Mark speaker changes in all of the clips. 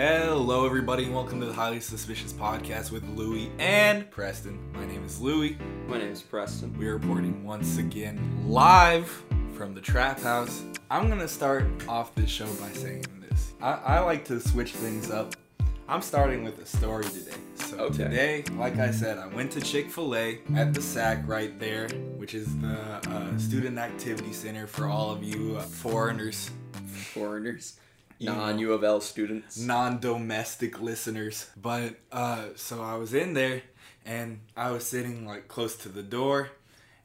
Speaker 1: Hello, everybody, and welcome to the Highly Suspicious Podcast with Louie and Preston. My name is Louie.
Speaker 2: My name is Preston.
Speaker 1: We are reporting once again live from the Trap House. I'm gonna start off this show by saying this. I, I like to switch things up. I'm starting with a story today. So
Speaker 2: Okay.
Speaker 1: today, like I said, I went to Chick Fil A at the SAC right there, which is the uh, Student Activity Center for all of you uh, foreigners
Speaker 2: Foreigners. Non U of L students.
Speaker 1: non-domestic listeners. But uh so i was in there and i was sitting like close to the door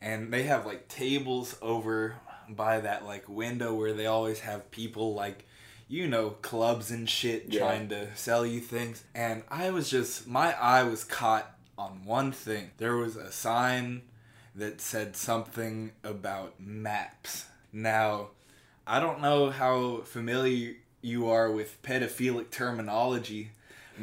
Speaker 1: and they have like tables over by that like window where they always have people like you know clubs and shit
Speaker 2: Yeah.
Speaker 1: trying to sell you things. And i was just my eye was caught on one thing. There was a sign that said something about maps. Now I don't know how familiar you are with pedophilic terminology,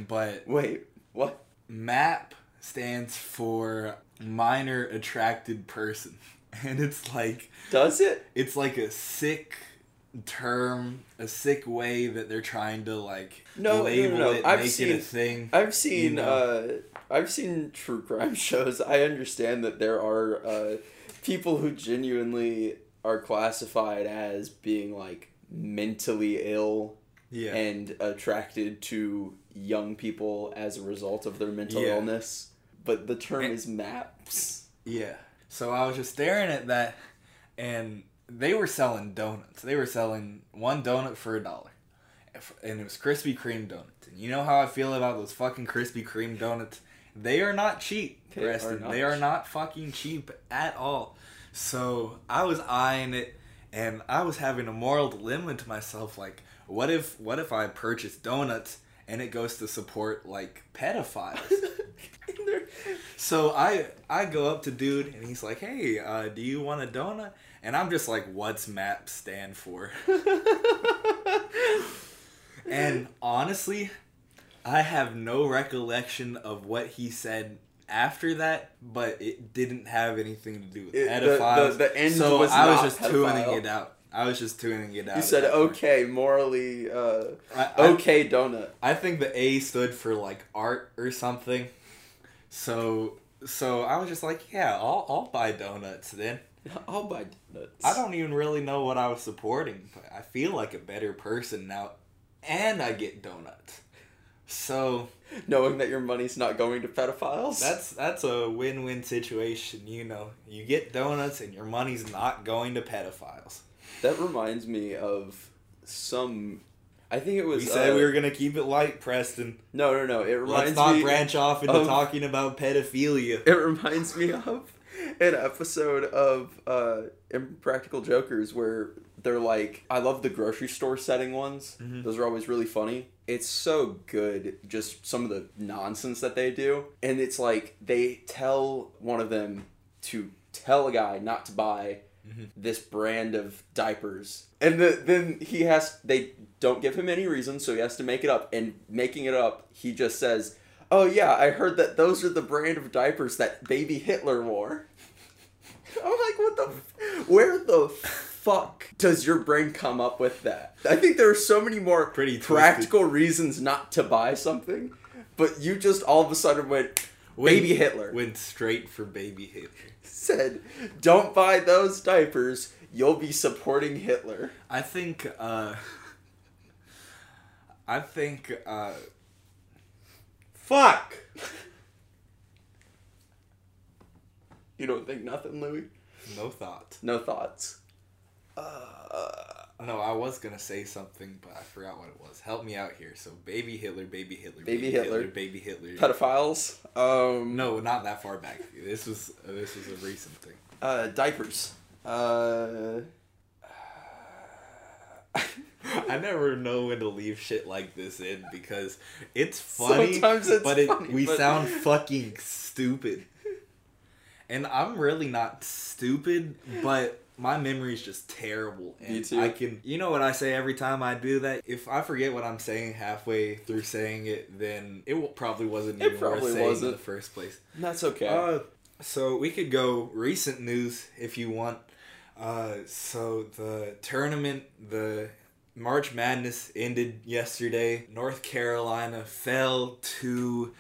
Speaker 1: but
Speaker 2: Wait, what?
Speaker 1: MAP stands for minor attracted person. And it's like
Speaker 2: Does it?
Speaker 1: it's like a sick term, a sick way that they're trying to like
Speaker 2: No, no, no,
Speaker 1: label
Speaker 2: no.
Speaker 1: it,
Speaker 2: I've
Speaker 1: make it a thing.
Speaker 2: I've seen
Speaker 1: know.
Speaker 2: uh I've seen true crime shows. I understand that there are uh people who genuinely are classified as being like mentally ill
Speaker 1: Yeah.
Speaker 2: and attracted to young people as a result of their mental
Speaker 1: Yeah.
Speaker 2: illness. But the term
Speaker 1: And-
Speaker 2: is maps.
Speaker 1: Yeah. So I was just staring at that, and they were selling donuts. They were selling one donut for a dollar, and it was Krispy Kreme donuts. And you know how I feel about those fucking Krispy Kreme donuts. They are not cheap,
Speaker 2: They are not
Speaker 1: they are
Speaker 2: cheap.
Speaker 1: not fucking cheap at all. So I was eyeing it, and I was having a moral dilemma to myself. Like, what if, what if I purchase donuts and it goes to support like pedophiles? So I I go up to dude and he's like, "Hey, uh, do you want a donut?" And I'm just like, "What's MAP stand for?" And honestly, I have no recollection of what he said after that, but it didn't have anything to do with
Speaker 2: It- the-
Speaker 1: pedophiles.
Speaker 2: the- the end
Speaker 1: so
Speaker 2: was
Speaker 1: I was just
Speaker 2: pedophile.
Speaker 1: tuning it out. I was just tuning it out.
Speaker 2: You said
Speaker 1: point.
Speaker 2: okay, morally uh
Speaker 1: I, I,
Speaker 2: okay donut.
Speaker 1: I think the A stood for like art or something. So so I was just like, yeah, I'll I'll buy donuts then.
Speaker 2: I'll buy donuts.
Speaker 1: I don't even really know what I was supporting, but I feel like a better person now, and I get donuts. So
Speaker 2: knowing that your money's not going to pedophiles.
Speaker 1: that's that's a win-win situation, you know. You get donuts and your money's not going to pedophiles.
Speaker 2: that reminds me of some. I think it was.
Speaker 1: We said
Speaker 2: uh,
Speaker 1: we were gonna keep it light, Preston.
Speaker 2: No, no, no. It reminds
Speaker 1: Let's
Speaker 2: not
Speaker 1: branch off into
Speaker 2: of-
Speaker 1: talking about pedophilia.
Speaker 2: It reminds me of an episode of uh, Impractical Jokers where they're like, I love the grocery store setting ones.
Speaker 1: Mhm.
Speaker 2: Those are always really funny. It's so good, just some of the nonsense that they do. And it's like they tell one of them to tell a guy not to buy
Speaker 1: Mhm.
Speaker 2: this brand of diapers. And the, then he has, they don't give him any reason, so he has to make it up. And making it up, he just says, Oh yeah, I heard that those are the brand of diapers that baby Hitler wore. I'm like, what the? F- where the fuck does your brain come up with that? I think there are so many more
Speaker 1: Pretty twisted.
Speaker 2: practical reasons not to buy something, but you just all of a sudden went, baby Hitler.
Speaker 1: went straight for baby Hitler.
Speaker 2: Said, don't buy those diapers. You'll be supporting Hitler.
Speaker 1: I think uh I think uh fuck.
Speaker 2: You don't think nothing, Louis?
Speaker 1: No thoughts.
Speaker 2: No thoughts. Uh,
Speaker 1: No, I was gonna say something, but I forgot what it was. Help me out here. So, baby Hitler, baby Hitler,
Speaker 2: Baby Hitler.
Speaker 1: baby Hitler.
Speaker 2: pedophiles. Um,
Speaker 1: No, not that far back. This was uh, this was a recent thing.
Speaker 2: Uh, diapers. Uh.
Speaker 1: I never know when to leave shit like this in because it's funny,
Speaker 2: Sometimes it's
Speaker 1: but it,
Speaker 2: funny,
Speaker 1: we
Speaker 2: but-
Speaker 1: sound fucking stupid. And I'm really not stupid, but my memory is just terrible. And
Speaker 2: Me too.
Speaker 1: I can, you know what I say every time I do that? If I forget what I'm saying halfway through saying it, then it will, probably wasn't
Speaker 2: It
Speaker 1: even worth saying in
Speaker 2: wasn't.
Speaker 1: the first place.
Speaker 2: That's okay.
Speaker 1: Uh, so we could go recent news if you want. Uh, so the tournament, the March Madness ended yesterday. North Carolina fell to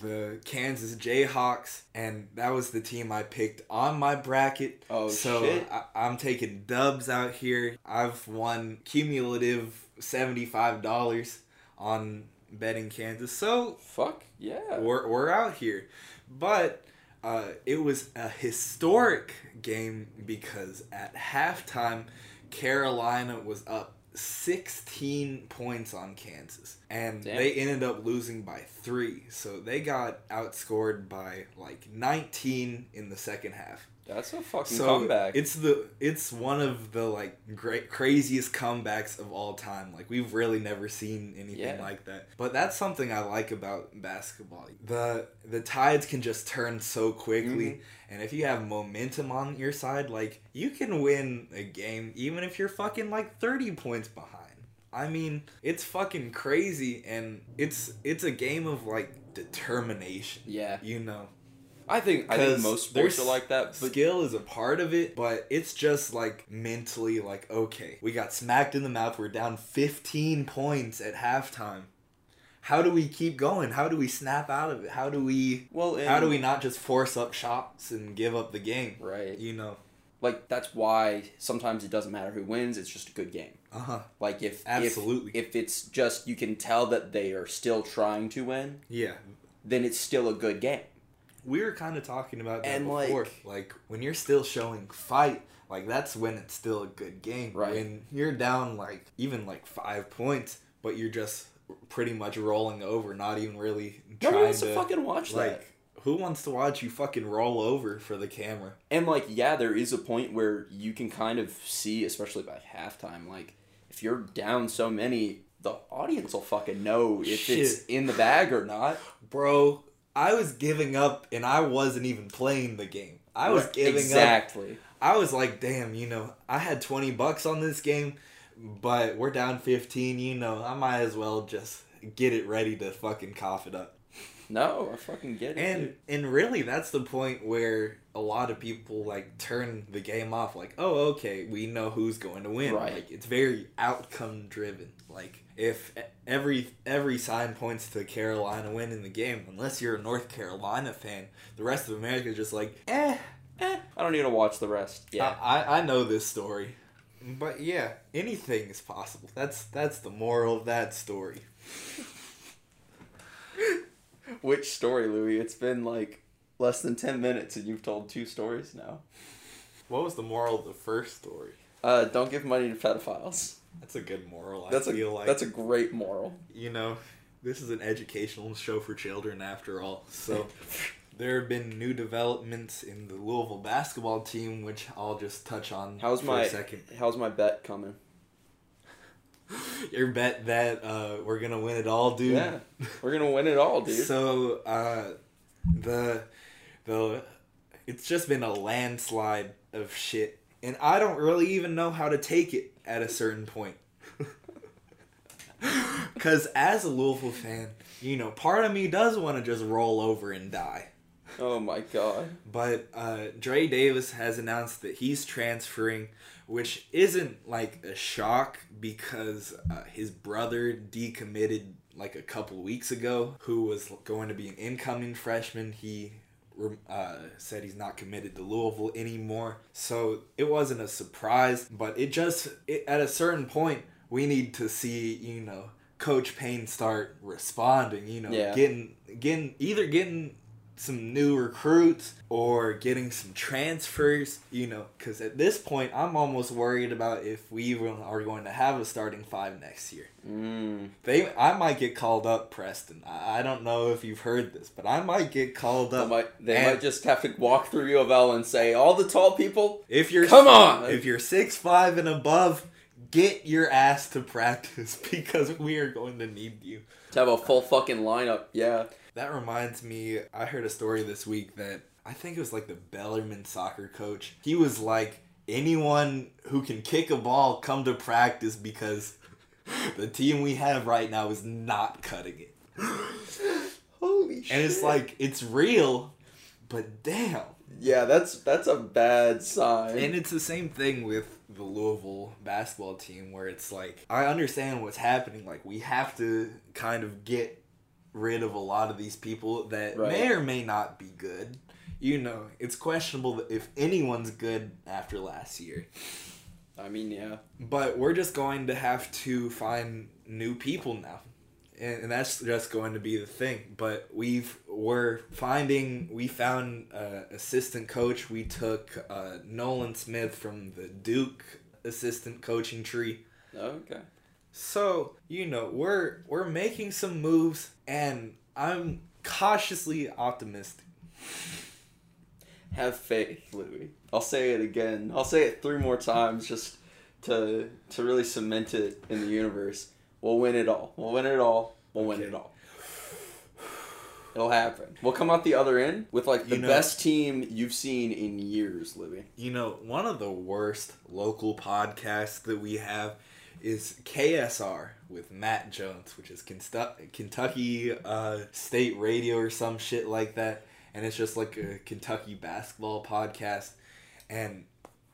Speaker 1: the Kansas Jayhawks, and that was the team I picked on my bracket.
Speaker 2: Oh,
Speaker 1: so
Speaker 2: shit.
Speaker 1: I, I'm taking dubs out here. I've won cumulative seventy-five dollars on betting Kansas. So
Speaker 2: Fuck yeah.
Speaker 1: we're, we're out here. But uh, it was a historic game because at halftime, Carolina was up 16 points on Kansas. And
Speaker 2: Damn.
Speaker 1: they ended up losing by three. So they got outscored by like 19 in the second half.
Speaker 2: That's a fucking
Speaker 1: So
Speaker 2: comeback.
Speaker 1: it's the it's one of the like great craziest comebacks of all time. Like we've really never seen anything
Speaker 2: Yeah.
Speaker 1: like that. But that's something I like about basketball. The the tides can just turn so quickly,
Speaker 2: Mhm.
Speaker 1: and if you have momentum on your side, like you can win a game even if you're fucking like thirty points behind. I mean, it's fucking crazy, and it's it's a game of like determination.
Speaker 2: yeah.
Speaker 1: You know.
Speaker 2: I think I think most sports are like that, but
Speaker 1: skill is a part of it, but it's just like mentally like okay, we got smacked in the mouth. We're down 15 points at halftime. How do we keep going? How do we snap out of it? How do we
Speaker 2: well, and,
Speaker 1: how do we not just force up shots and give up the game?
Speaker 2: right?
Speaker 1: You know.
Speaker 2: Like that's why sometimes it doesn't matter who wins; it's just a good game.
Speaker 1: Uh-huh.
Speaker 2: Like if
Speaker 1: Absolutely.
Speaker 2: if, if it's just you can tell that they are still trying to win,
Speaker 1: Yeah.
Speaker 2: then it's still a good game.
Speaker 1: We were kind of talking about that
Speaker 2: And,
Speaker 1: before.
Speaker 2: like-
Speaker 1: Like, when you're still showing fight, like that's when it's still a good game.
Speaker 2: Right.
Speaker 1: When you're down like even like five points, but you're just pretty much rolling over, not even really
Speaker 2: Nobody
Speaker 1: trying
Speaker 2: wants
Speaker 1: to
Speaker 2: to fucking watch
Speaker 1: like.
Speaker 2: that.
Speaker 1: Who wants to watch you fucking roll over for the camera?
Speaker 2: And like, yeah, there is a point where you can kind of see, especially by halftime, like if you're down so many, the audience will fucking know if it's in the bag or not.
Speaker 1: Bro, I was giving up and I wasn't even playing the game. I was giving up
Speaker 2: exactly.
Speaker 1: I was like, damn, you know, I had 20 bucks on this game, but we're down 15, you know, I might as well just get it ready to fucking cough it up.
Speaker 2: No, I fucking get it.
Speaker 1: And
Speaker 2: dude.
Speaker 1: and really that's the point where a lot of people like turn the game off like, "Oh, okay, we know who's going to win."
Speaker 2: Right.
Speaker 1: Like it's very outcome driven. Like if every every sign points to Carolina winning the game, unless you're a North Carolina fan, the rest of America is just like, "Eh,
Speaker 2: eh, I don't need to watch the rest. Yeah.
Speaker 1: I, I know this story, but yeah, anything is possible. That's that's the moral of that story.
Speaker 2: Which story, Louis? It's been like less than 10 minutes and you've told two stories now.
Speaker 1: What was the moral of the first story?
Speaker 2: Uh, don't give money to pedophiles.
Speaker 1: That's a good moral. I
Speaker 2: That's a
Speaker 1: feel like
Speaker 2: that's a great moral.
Speaker 1: you know, this is an educational show for children after all. So there have been new developments in the Louisville basketball team, which I'll just touch on
Speaker 2: How's
Speaker 1: for
Speaker 2: my
Speaker 1: a second.
Speaker 2: How's my bet coming?
Speaker 1: Your bet that uh, we're gonna win it all, dude.
Speaker 2: Yeah, we're gonna win it all, dude.
Speaker 1: So uh, the the it's just been a landslide of shit, and I don't really even know how to take it at a certain point. Cause as a Louisville fan, you know, part of me does want to just roll over and die.
Speaker 2: oh my god.
Speaker 1: But uh, Dre Davis has announced that he's transferring, which isn't like a shock because uh, his brother decommitted like a couple weeks ago, who was going to be an incoming freshman. He uh, said he's not committed to Louisville anymore. So it wasn't a surprise, but it just, it, at a certain point, we need to see, you know, Coach Payne start responding, you know,
Speaker 2: Yeah.
Speaker 1: getting, getting, either getting some new recruits or getting some transfers, you know, because at this point, I'm almost worried about if we even are going to have a starting five next year.
Speaker 2: Mm.
Speaker 1: They, I might get called up, Preston. I, I don't know if you've heard this, but I might get called
Speaker 2: They
Speaker 1: up.
Speaker 2: might they might just have to walk through U of L and say all the tall people.
Speaker 1: If you're
Speaker 2: Come on!
Speaker 1: if you're six five and above, get your ass to practice because we are going to need you.
Speaker 2: To have a full fucking lineup, yeah.
Speaker 1: That reminds me, I heard a story this week that I think it was like the Bellarmine soccer coach. He was like, anyone who can kick a ball, come to practice because the team we have right now is not cutting it.
Speaker 2: Holy shit!
Speaker 1: And it's like, it's real, but damn.
Speaker 2: yeah, that's that's a bad sign.
Speaker 1: And it's the same thing with the Louisville basketball team where it's like I understand what's happening like we have to kind of get rid of a lot of these people that
Speaker 2: Right.
Speaker 1: may or may not be good. You know, it's questionable if anyone's good after last year.
Speaker 2: I mean, yeah.
Speaker 1: But we're just going to have to find new people now. And, and that's just going to be the thing. But we've we're finding we found uh, assistant coach. We took uh, Nolan Smith from the Duke assistant coaching tree.
Speaker 2: Okay.
Speaker 1: So you know we're we're making some moves, and I'm cautiously optimistic.
Speaker 2: Have faith, Louis. I'll say it again. I'll say it three more times just to to really cement it in the universe. We'll win it all. We'll win it all. We'll win
Speaker 1: Okay.
Speaker 2: it all. It'll happen. We'll come out the other end with like the
Speaker 1: You know-
Speaker 2: best team you've seen in years, Louis.
Speaker 1: You know, one of the worst local podcasts that we have is KSR with Matt Jones, which is Kentucky uh, State Radio or some shit like that. And it's just like a Kentucky basketball podcast. And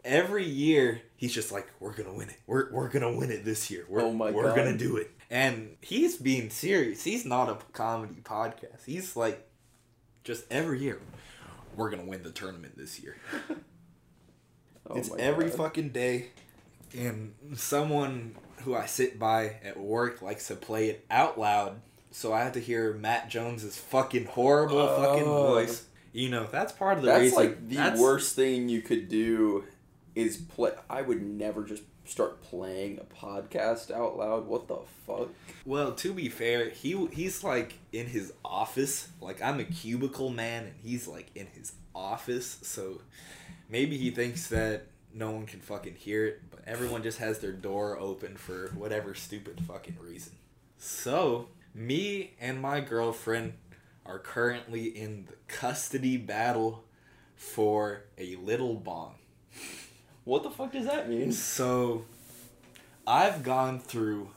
Speaker 1: every year, he's just like, we're going to win it. We're, we're going to win it this year. We're,
Speaker 2: Oh my
Speaker 1: we're going to do it. And he's being serious. He's not a comedy podcast. He's like, just every year, we're going to win the tournament this year
Speaker 2: Oh
Speaker 1: it's every
Speaker 2: God.
Speaker 1: fucking day and someone who i sit by at work likes to play it out loud so i have to hear matt jones's fucking horrible fucking
Speaker 2: Oh.
Speaker 1: voice you know that's part of the
Speaker 2: That's
Speaker 1: reason
Speaker 2: like the
Speaker 1: that's-
Speaker 2: worst thing you could do is play. I would never just start playing a podcast out loud. What the fuck?
Speaker 1: well to be fair he he's like in his office like i'm a cubicle man and he's like in his office so maybe he thinks that no one can fucking hear it everyone just has their door open for whatever stupid fucking reason so me and my girlfriend are currently in the custody battle for a little bong
Speaker 2: What the fuck does that mean?
Speaker 1: so I've gone through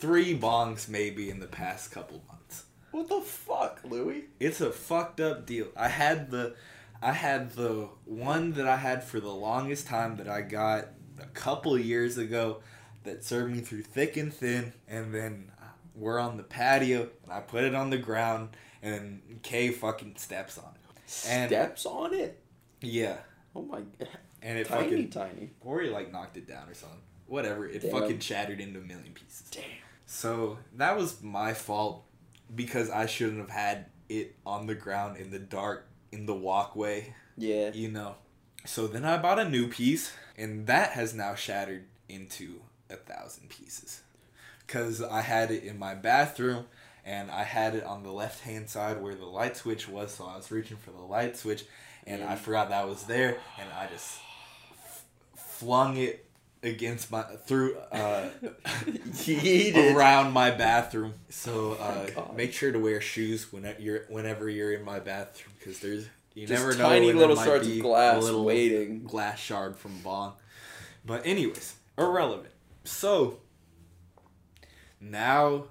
Speaker 1: three bongs maybe in the past couple months.
Speaker 2: What the fuck, Louis?
Speaker 1: It's a fucked up deal. I had the I had the one that I had for the longest time that I got a couple years ago that served me through thick and thin and then we're on the patio and I put it on the ground and Kay fucking steps on it. And-
Speaker 2: Steps on it.
Speaker 1: Yeah.
Speaker 2: Oh my god.
Speaker 1: And it
Speaker 2: Tiny,
Speaker 1: fucking
Speaker 2: tiny.
Speaker 1: Or he like knocked it down or something. Whatever. It
Speaker 2: Damn.
Speaker 1: fucking shattered into a million pieces.
Speaker 2: Damn.
Speaker 1: So that was my fault because I shouldn't have had it on the ground in the dark in the walkway,
Speaker 2: Yeah.
Speaker 1: you know. So then I bought a new piece and that has now shattered into a thousand pieces. Cause I had it in my bathroom and I had it on the left hand side where the light switch was, so I was reaching for the light switch and I
Speaker 2: Mm.
Speaker 1: forgot that was there and I just f- flung it against my through uh around my bathroom. So
Speaker 2: Oh
Speaker 1: uh,
Speaker 2: God.
Speaker 1: make sure to wear shoes whenever you're whenever you're in my bathroom because there's you
Speaker 2: Just
Speaker 1: never know
Speaker 2: tiny little
Speaker 1: there might
Speaker 2: shards
Speaker 1: be
Speaker 2: of glass
Speaker 1: a little
Speaker 2: waiting.
Speaker 1: glass shard from bong. But anyways, irrelevant. So now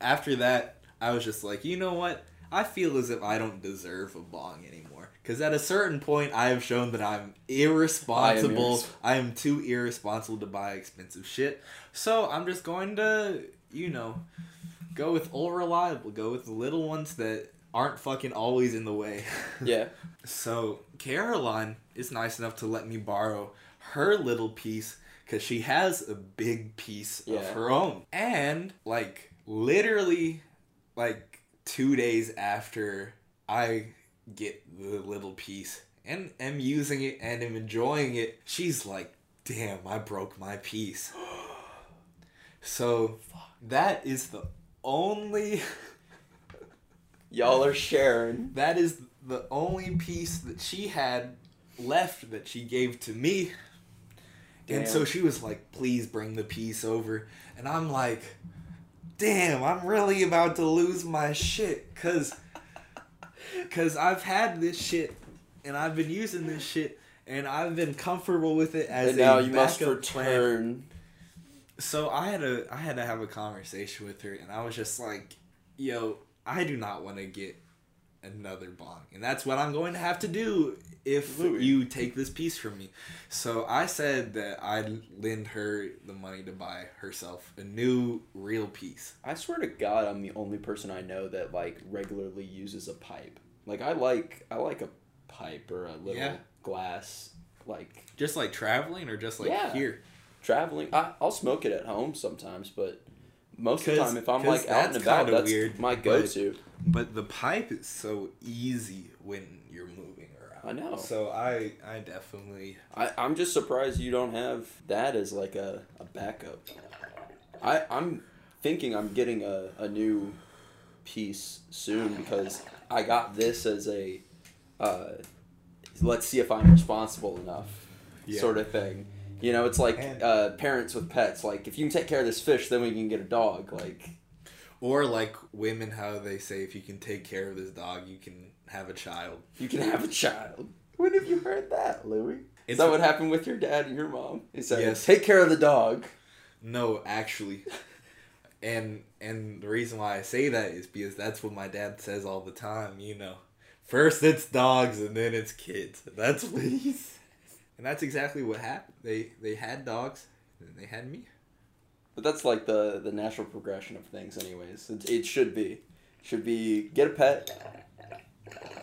Speaker 1: after that, I was just like, you know what? I feel as if I don't deserve a bong anymore. Because at a certain point, I have shown that I'm irresponsible.
Speaker 2: irres-
Speaker 1: I am too irresponsible to buy expensive shit. So I'm just going to, you know, go with old reliable. Go with the little ones that aren't fucking always in the way.
Speaker 2: Yeah.
Speaker 1: So Caroline is nice enough to let me borrow her little piece because she has a big piece
Speaker 2: Yeah.
Speaker 1: of her own. And like literally, like two days after I get the little piece and am using it and am enjoying it, she's like, "Damn, I broke my piece." So that is the only.
Speaker 2: Y'all are sharing.
Speaker 1: That is the only piece that she had left that she gave to me. And so she was like, please bring the piece over. And I'm like, damn, I'm really about to lose my shit. Cause, cause I've had this shit and I've been using this shit and I've been comfortable with it as
Speaker 2: And now
Speaker 1: a
Speaker 2: you must
Speaker 1: backup plan. So I had to I had to have a conversation with her and I was just like, yo, I do not want to get another bong. And that's what I'm going to have to do if
Speaker 2: Louis.
Speaker 1: you take this piece from me. So I said that I'd lend her the money to buy herself a new real piece.
Speaker 2: I swear to God, I'm the only person I know that like regularly uses a pipe. Like I like I like a pipe or a little
Speaker 1: Yeah.
Speaker 2: glass. Like
Speaker 1: Just like traveling or just like
Speaker 2: Yeah.
Speaker 1: here?
Speaker 2: traveling, I, I'll smoke it at home sometimes, but most of the time, if i'm like out and about, that's
Speaker 1: weird,
Speaker 2: my go-to.
Speaker 1: But the pipe is so easy when you're moving around.
Speaker 2: I know.
Speaker 1: So I I definitely
Speaker 2: I, I'm just surprised you don't have that as like a, a backup. I, I'm thinking I'm getting a, a new piece soon because I got this as a uh, let's see if I'm responsible enough
Speaker 1: Yeah.
Speaker 2: sort of thing. You know, it's like uh, parents with pets. Like, if you can take care of this fish, then we can get a dog. Like,
Speaker 1: or like women how they say if you can take care of this dog you can have a child.
Speaker 2: you can have a child. When have you heard that, Louis? Is that what happened with your dad and your mom? He said,
Speaker 1: Yes.
Speaker 2: take care of the dog.
Speaker 1: No, actually. And and the reason why I say that is because that's what my dad says all the time, you know. First it's dogs and then it's kids. That's what he says. And that's exactly what happened. They they had dogs and then they had me.
Speaker 2: But that's like the the natural progression of things, anyways. It, it should be, should be get a pet,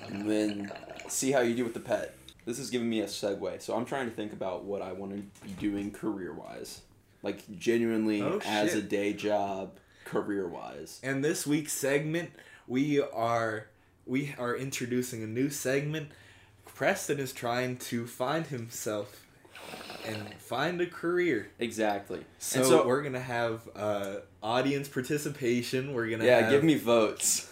Speaker 2: and then see how you do with the pet. This is giving me a segue, so I'm trying to think about what I want to be doing career wise, like genuinely
Speaker 1: Oh,
Speaker 2: as a day job, career wise.
Speaker 1: And this week's segment, we are we are introducing a new segment. Preston is trying to find himself and find a career.
Speaker 2: Exactly.
Speaker 1: So,
Speaker 2: so
Speaker 1: we're gonna have uh, audience participation. We're gonna
Speaker 2: yeah,
Speaker 1: have,
Speaker 2: give me votes.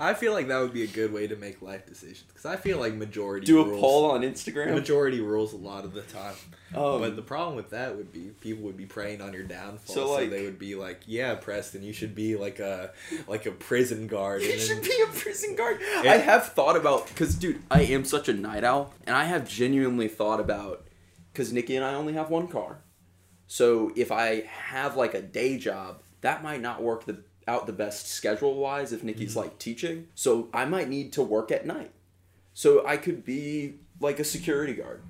Speaker 1: I feel like that would be a good way to make life decisions because I feel like majority
Speaker 2: Do a
Speaker 1: rules,
Speaker 2: poll on Instagram.
Speaker 1: Majority rules a lot of the time,
Speaker 2: Um,
Speaker 1: but the problem with that would be people would be preying on your downfall.
Speaker 2: So,
Speaker 1: So,
Speaker 2: like-
Speaker 1: they would be like, "Yeah, Preston, you should be like a like a prison guard."
Speaker 2: You should be a prison guard. I have thought about because, dude, I am such a night owl, and I have genuinely thought about because Nikki and I only have one car, so if I have like a day job, that might not work the out the best schedule wise if Nikki's like teaching. So I might need to work at night, so I could be like a security guard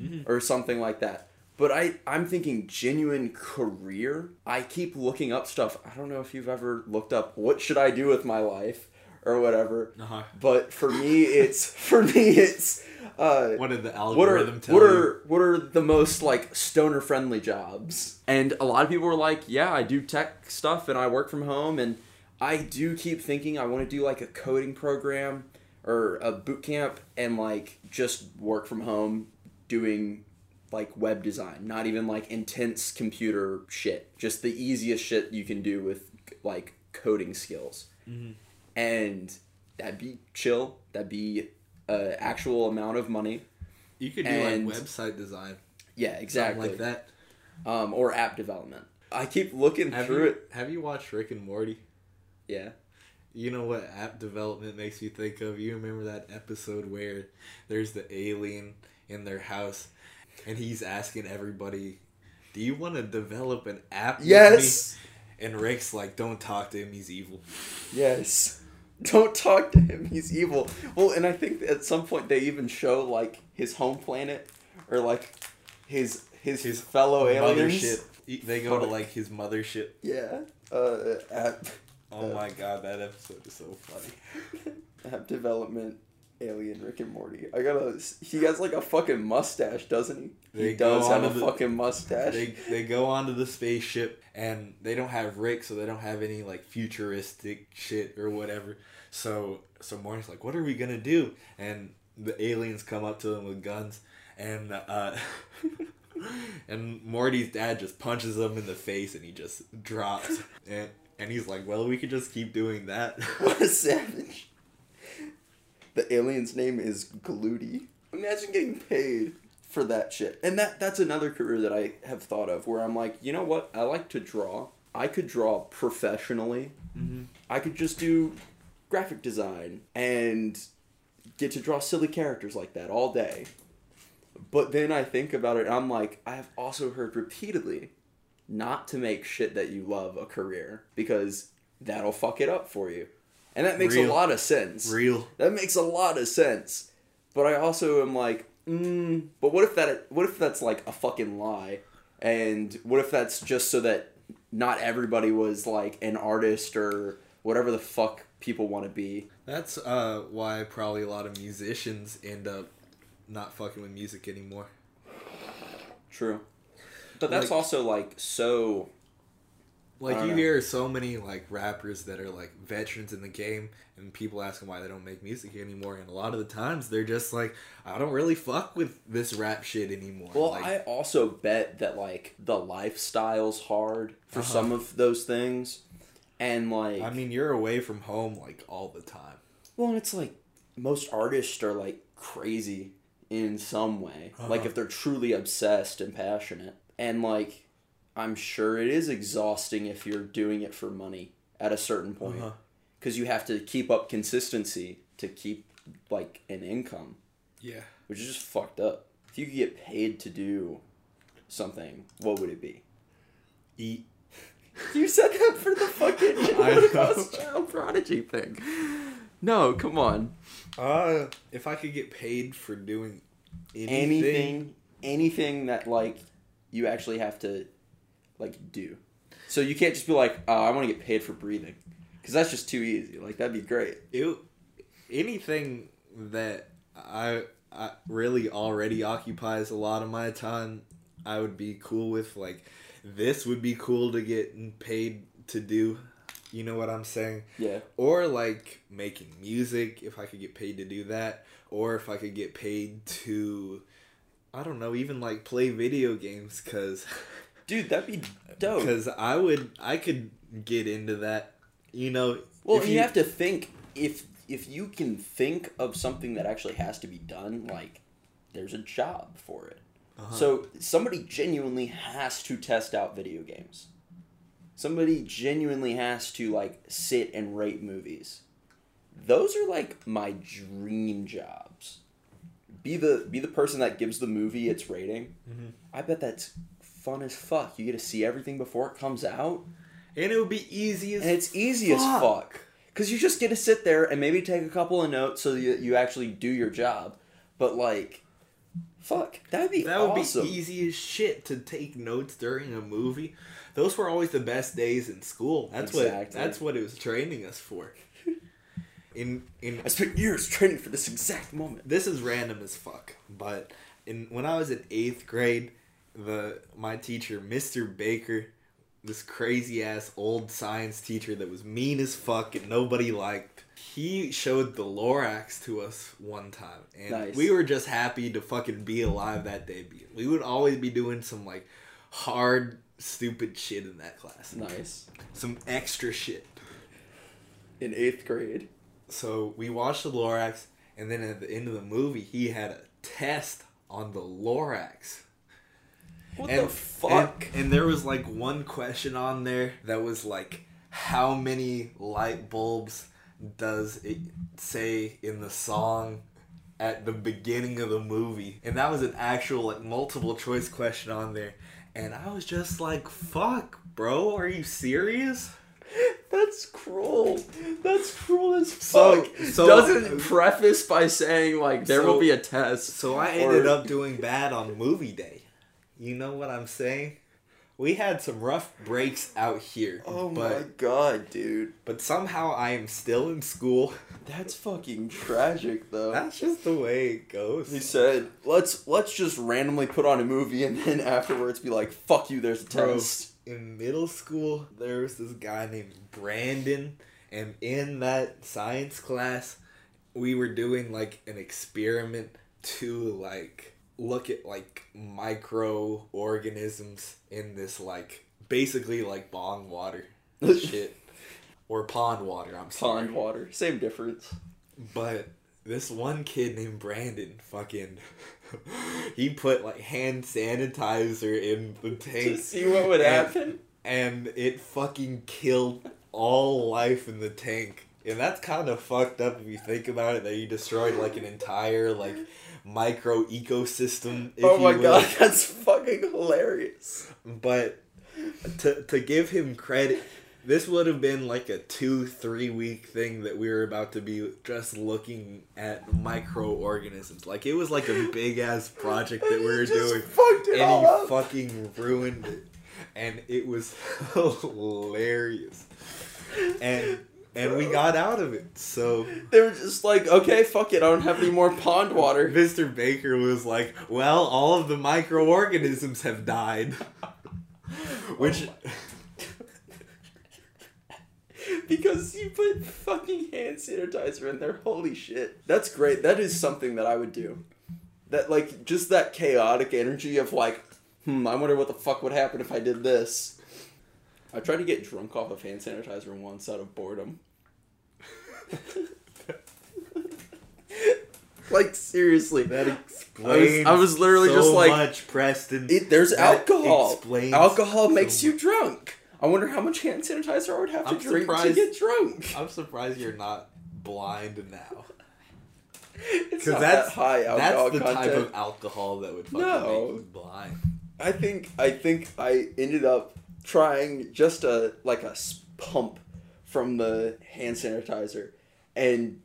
Speaker 1: Mhm.
Speaker 2: or something like that. But I, I'm thinking genuine career. I keep looking up stuff. I don't know if you've ever looked up what should I do with my life or whatever.
Speaker 1: Uh-huh.
Speaker 2: But for me, it's for me, it's uh,
Speaker 1: What did the
Speaker 2: what are
Speaker 1: algorithm tell
Speaker 2: what
Speaker 1: you?
Speaker 2: are what are the most like stoner friendly jobs? And a lot of people were like, "Yeah, I do tech stuff and I work from home." And I do keep thinking I want to do like a coding program or a boot camp and like just work from home doing like web design, not even like intense computer shit, just the easiest shit you can do with like coding skills.
Speaker 1: Mhm.
Speaker 2: And that'd be chill. That'd be a actual amount of money.
Speaker 1: You could do
Speaker 2: and-
Speaker 1: like website design,
Speaker 2: Yeah,
Speaker 1: something
Speaker 2: exactly.
Speaker 1: like that.
Speaker 2: Um, or app development. I keep looking
Speaker 1: Have
Speaker 2: through
Speaker 1: you
Speaker 2: it.
Speaker 1: have you watched Rick and Morty?
Speaker 2: Yeah.
Speaker 1: You know what app development makes me think of? You remember that episode where there's the alien in their house and he's asking everybody, Do you want to develop an app?
Speaker 2: Yes.
Speaker 1: me?" And Rick's like, Don't talk to him, he's evil.
Speaker 2: Yes. Don't talk to him. He's evil. Well, and I think at some point they even show like his home planet or like his his,
Speaker 1: His
Speaker 2: fellow aliens.
Speaker 1: Mothership. They go to like his mothership.
Speaker 2: Yeah. Uh, app
Speaker 1: Oh
Speaker 2: Uh,
Speaker 1: my god, that episode is so funny.
Speaker 2: app development alien Rick and Morty. I gotta. He has like a fucking mustache, doesn't he?
Speaker 1: They
Speaker 2: he does have a
Speaker 1: the-
Speaker 2: fucking mustache.
Speaker 1: They they go onto the spaceship and they don't have Rick, so they don't have any like futuristic shit or whatever. So so Morty's like, "What are we gonna do?" And the aliens come up to them with guns, and uh, and Morty's dad just punches him in the face, and he just drops. And and he's like, "Well, we could just keep doing that."
Speaker 2: what a savage. The alien's name is Glootie. Imagine getting paid for that shit. And that that's another career that I have thought of where I'm like, you know what? I like to draw. I could draw professionally.
Speaker 1: mm-hmm.
Speaker 2: I could just do graphic design and get to draw silly characters like that all day. But then I think about it and I'm like, I have also heard repeatedly not to make shit that you love a career because that'll fuck it up for you. And that makes
Speaker 1: Real.
Speaker 2: a lot of sense.
Speaker 1: Real.
Speaker 2: That makes a lot of sense. But I also am like, mm, but what if that what if that's like a fucking lie? And what if that's just so that not everybody was like an artist or whatever the fuck people want to be?
Speaker 1: That's uh why probably a lot of musicians end up not fucking with music anymore.
Speaker 2: True. But that's
Speaker 1: Like-
Speaker 2: also like so
Speaker 1: Like you
Speaker 2: know.
Speaker 1: hear so many like rappers that are like veterans in the game, and people ask them why they don't make music anymore, and a lot of the times they're just like, I don't really fuck with this rap shit anymore.
Speaker 2: Well,
Speaker 1: like,
Speaker 2: I also bet that like the lifestyle's hard for
Speaker 1: Uh-huh.
Speaker 2: some of those things. And like
Speaker 1: I mean, you're away from home like all the time.
Speaker 2: Well, and it's like most artists are like crazy in some way. Like
Speaker 1: Uh-huh.
Speaker 2: if they're truly obsessed and passionate. And like I'm sure it is exhausting if you're doing it for money at a certain point
Speaker 1: Uh-huh.
Speaker 2: cuz you have to keep up consistency to keep like an income,
Speaker 1: Yeah.
Speaker 2: which is just fucked up. If you could get paid to do something, what would it be?
Speaker 1: Eat.
Speaker 2: You said that for the fucking Holocaust child prodigy thing. No, come on.
Speaker 1: Uh, if I could get paid for doing anything,
Speaker 2: anything anything that like you actually have to like do so you can't just be like oh, i want to get paid for breathing because that's just too easy like that'd be great
Speaker 1: it, anything that I, I really already occupies a lot of my time, I would be cool with. Like, this would be cool to get paid to do. You know what I'm saying?
Speaker 2: yeah
Speaker 1: Or like making music, if I could get paid to do that. Or if I could get paid to, I don't know, even like play video games, cause,
Speaker 2: dude that'd be dope
Speaker 1: cause I would, I could get into that. You know,
Speaker 2: well
Speaker 1: if
Speaker 2: you, have to think if if you can think of something that actually has to be done like there's a job for it
Speaker 1: Uh-huh.
Speaker 2: so somebody genuinely has to test out video games somebody genuinely has to like sit and rate movies those are like my dream jobs be the be the person that gives the movie its rating
Speaker 1: Mhm.
Speaker 2: i bet that's fun as fuck you get to see everything before it comes out
Speaker 1: and it would be easy as
Speaker 2: and it's easy as
Speaker 1: Fuck.
Speaker 2: fuck because you just get to sit there and maybe take a couple of notes so you, you actually do your job but like fuck that'd be
Speaker 1: That would
Speaker 2: awesome.
Speaker 1: be easy as shit to take notes during a movie. Those were always the best days in school. That's what that's what it was training us for. In in
Speaker 2: i spent years training for this exact moment
Speaker 1: this is random as fuck, but in when I was in eighth grade, the my teacher, Mr. Baker, this crazy ass old science teacher that was mean as fuck and nobody liked. He showed the Lorax to us one time, and
Speaker 2: Nice.
Speaker 1: we were just happy to fucking be alive that day. We would always be doing some like hard, stupid shit in that class,
Speaker 2: nice
Speaker 1: some extra shit.
Speaker 2: in eighth grade
Speaker 1: So we watched the Lorax, and then at the end of the movie, he had a test on the Lorax.
Speaker 2: What
Speaker 1: and,
Speaker 2: the fuck
Speaker 1: And, and there was like one question on there that was like, how many light bulbs does it say in the song at the beginning of the movie? And that was an actual like multiple choice question on there. And I was just like, fuck, bro, are you serious?
Speaker 2: That's cruel. That's cruel as
Speaker 1: So-
Speaker 2: fuck.
Speaker 1: so-
Speaker 2: Doesn't preface by saying like there will be a test.
Speaker 1: So I
Speaker 2: or-
Speaker 1: ended up doing bad on movie day. You know what I'm saying? We had some rough breaks out here.
Speaker 2: Oh
Speaker 1: but,
Speaker 2: my god, dude.
Speaker 1: But somehow I am still in school.
Speaker 2: That's fucking tragic though.
Speaker 1: That's just the way it goes.
Speaker 2: he said, "Let's let's just randomly put on a movie and then afterwards be like, fuck you, there's a
Speaker 1: Bro,
Speaker 2: test."
Speaker 1: in middle school, there was this guy named Brandon, and in that science class, we were doing like an experiment to like look at like microorganisms in this like basically like bong water shit or pond water. I'm sorry.
Speaker 2: Pond water, same difference.
Speaker 1: But this one kid named Brandon fucking he put like hand sanitizer in the tank
Speaker 2: To see what would
Speaker 1: And-
Speaker 2: happen.
Speaker 1: and it fucking killed all life in the tank. And that's kind of fucked up if you think about it that you destroyed like an entire like micro ecosystem. If
Speaker 2: Oh my god, that's fucking hilarious.
Speaker 1: But to to give him credit, this would have been like a two, three week thing that we were about to be just looking at microorganisms. Like it was like a big ass project that we were doing. and he
Speaker 2: up.
Speaker 1: fucking ruined it. And it was hilarious. And and we got out of it. So
Speaker 2: They were just like, okay, fuck it, I don't have any more pond water.
Speaker 1: Mr. Baker was like, "Well, all of the microorganisms have died." Which
Speaker 2: because you put fucking hand sanitizer in there. Holy shit. That's great. That is something that I would do. That like just that chaotic energy of like, hmm, I wonder what the fuck would happen if I did this. I tried to get drunk off of hand sanitizer once out of boredom. like seriously.
Speaker 1: that
Speaker 2: I was,
Speaker 1: explains.
Speaker 2: I was literally
Speaker 1: so
Speaker 2: just like
Speaker 1: much, Preston.
Speaker 2: it, there's alcohol.
Speaker 1: explains
Speaker 2: Alcohol
Speaker 1: so
Speaker 2: makes you drunk. I wonder how much hand sanitizer I would have to
Speaker 1: I'm
Speaker 2: drink to get drunk.
Speaker 1: I'm surprised you're not blind now. Because that's
Speaker 2: that high alcohol
Speaker 1: that's the
Speaker 2: content.
Speaker 1: type of alcohol that would fucking
Speaker 2: No.
Speaker 1: make you blind.
Speaker 2: I think I think I ended up trying just a like a pump from the hand sanitizer and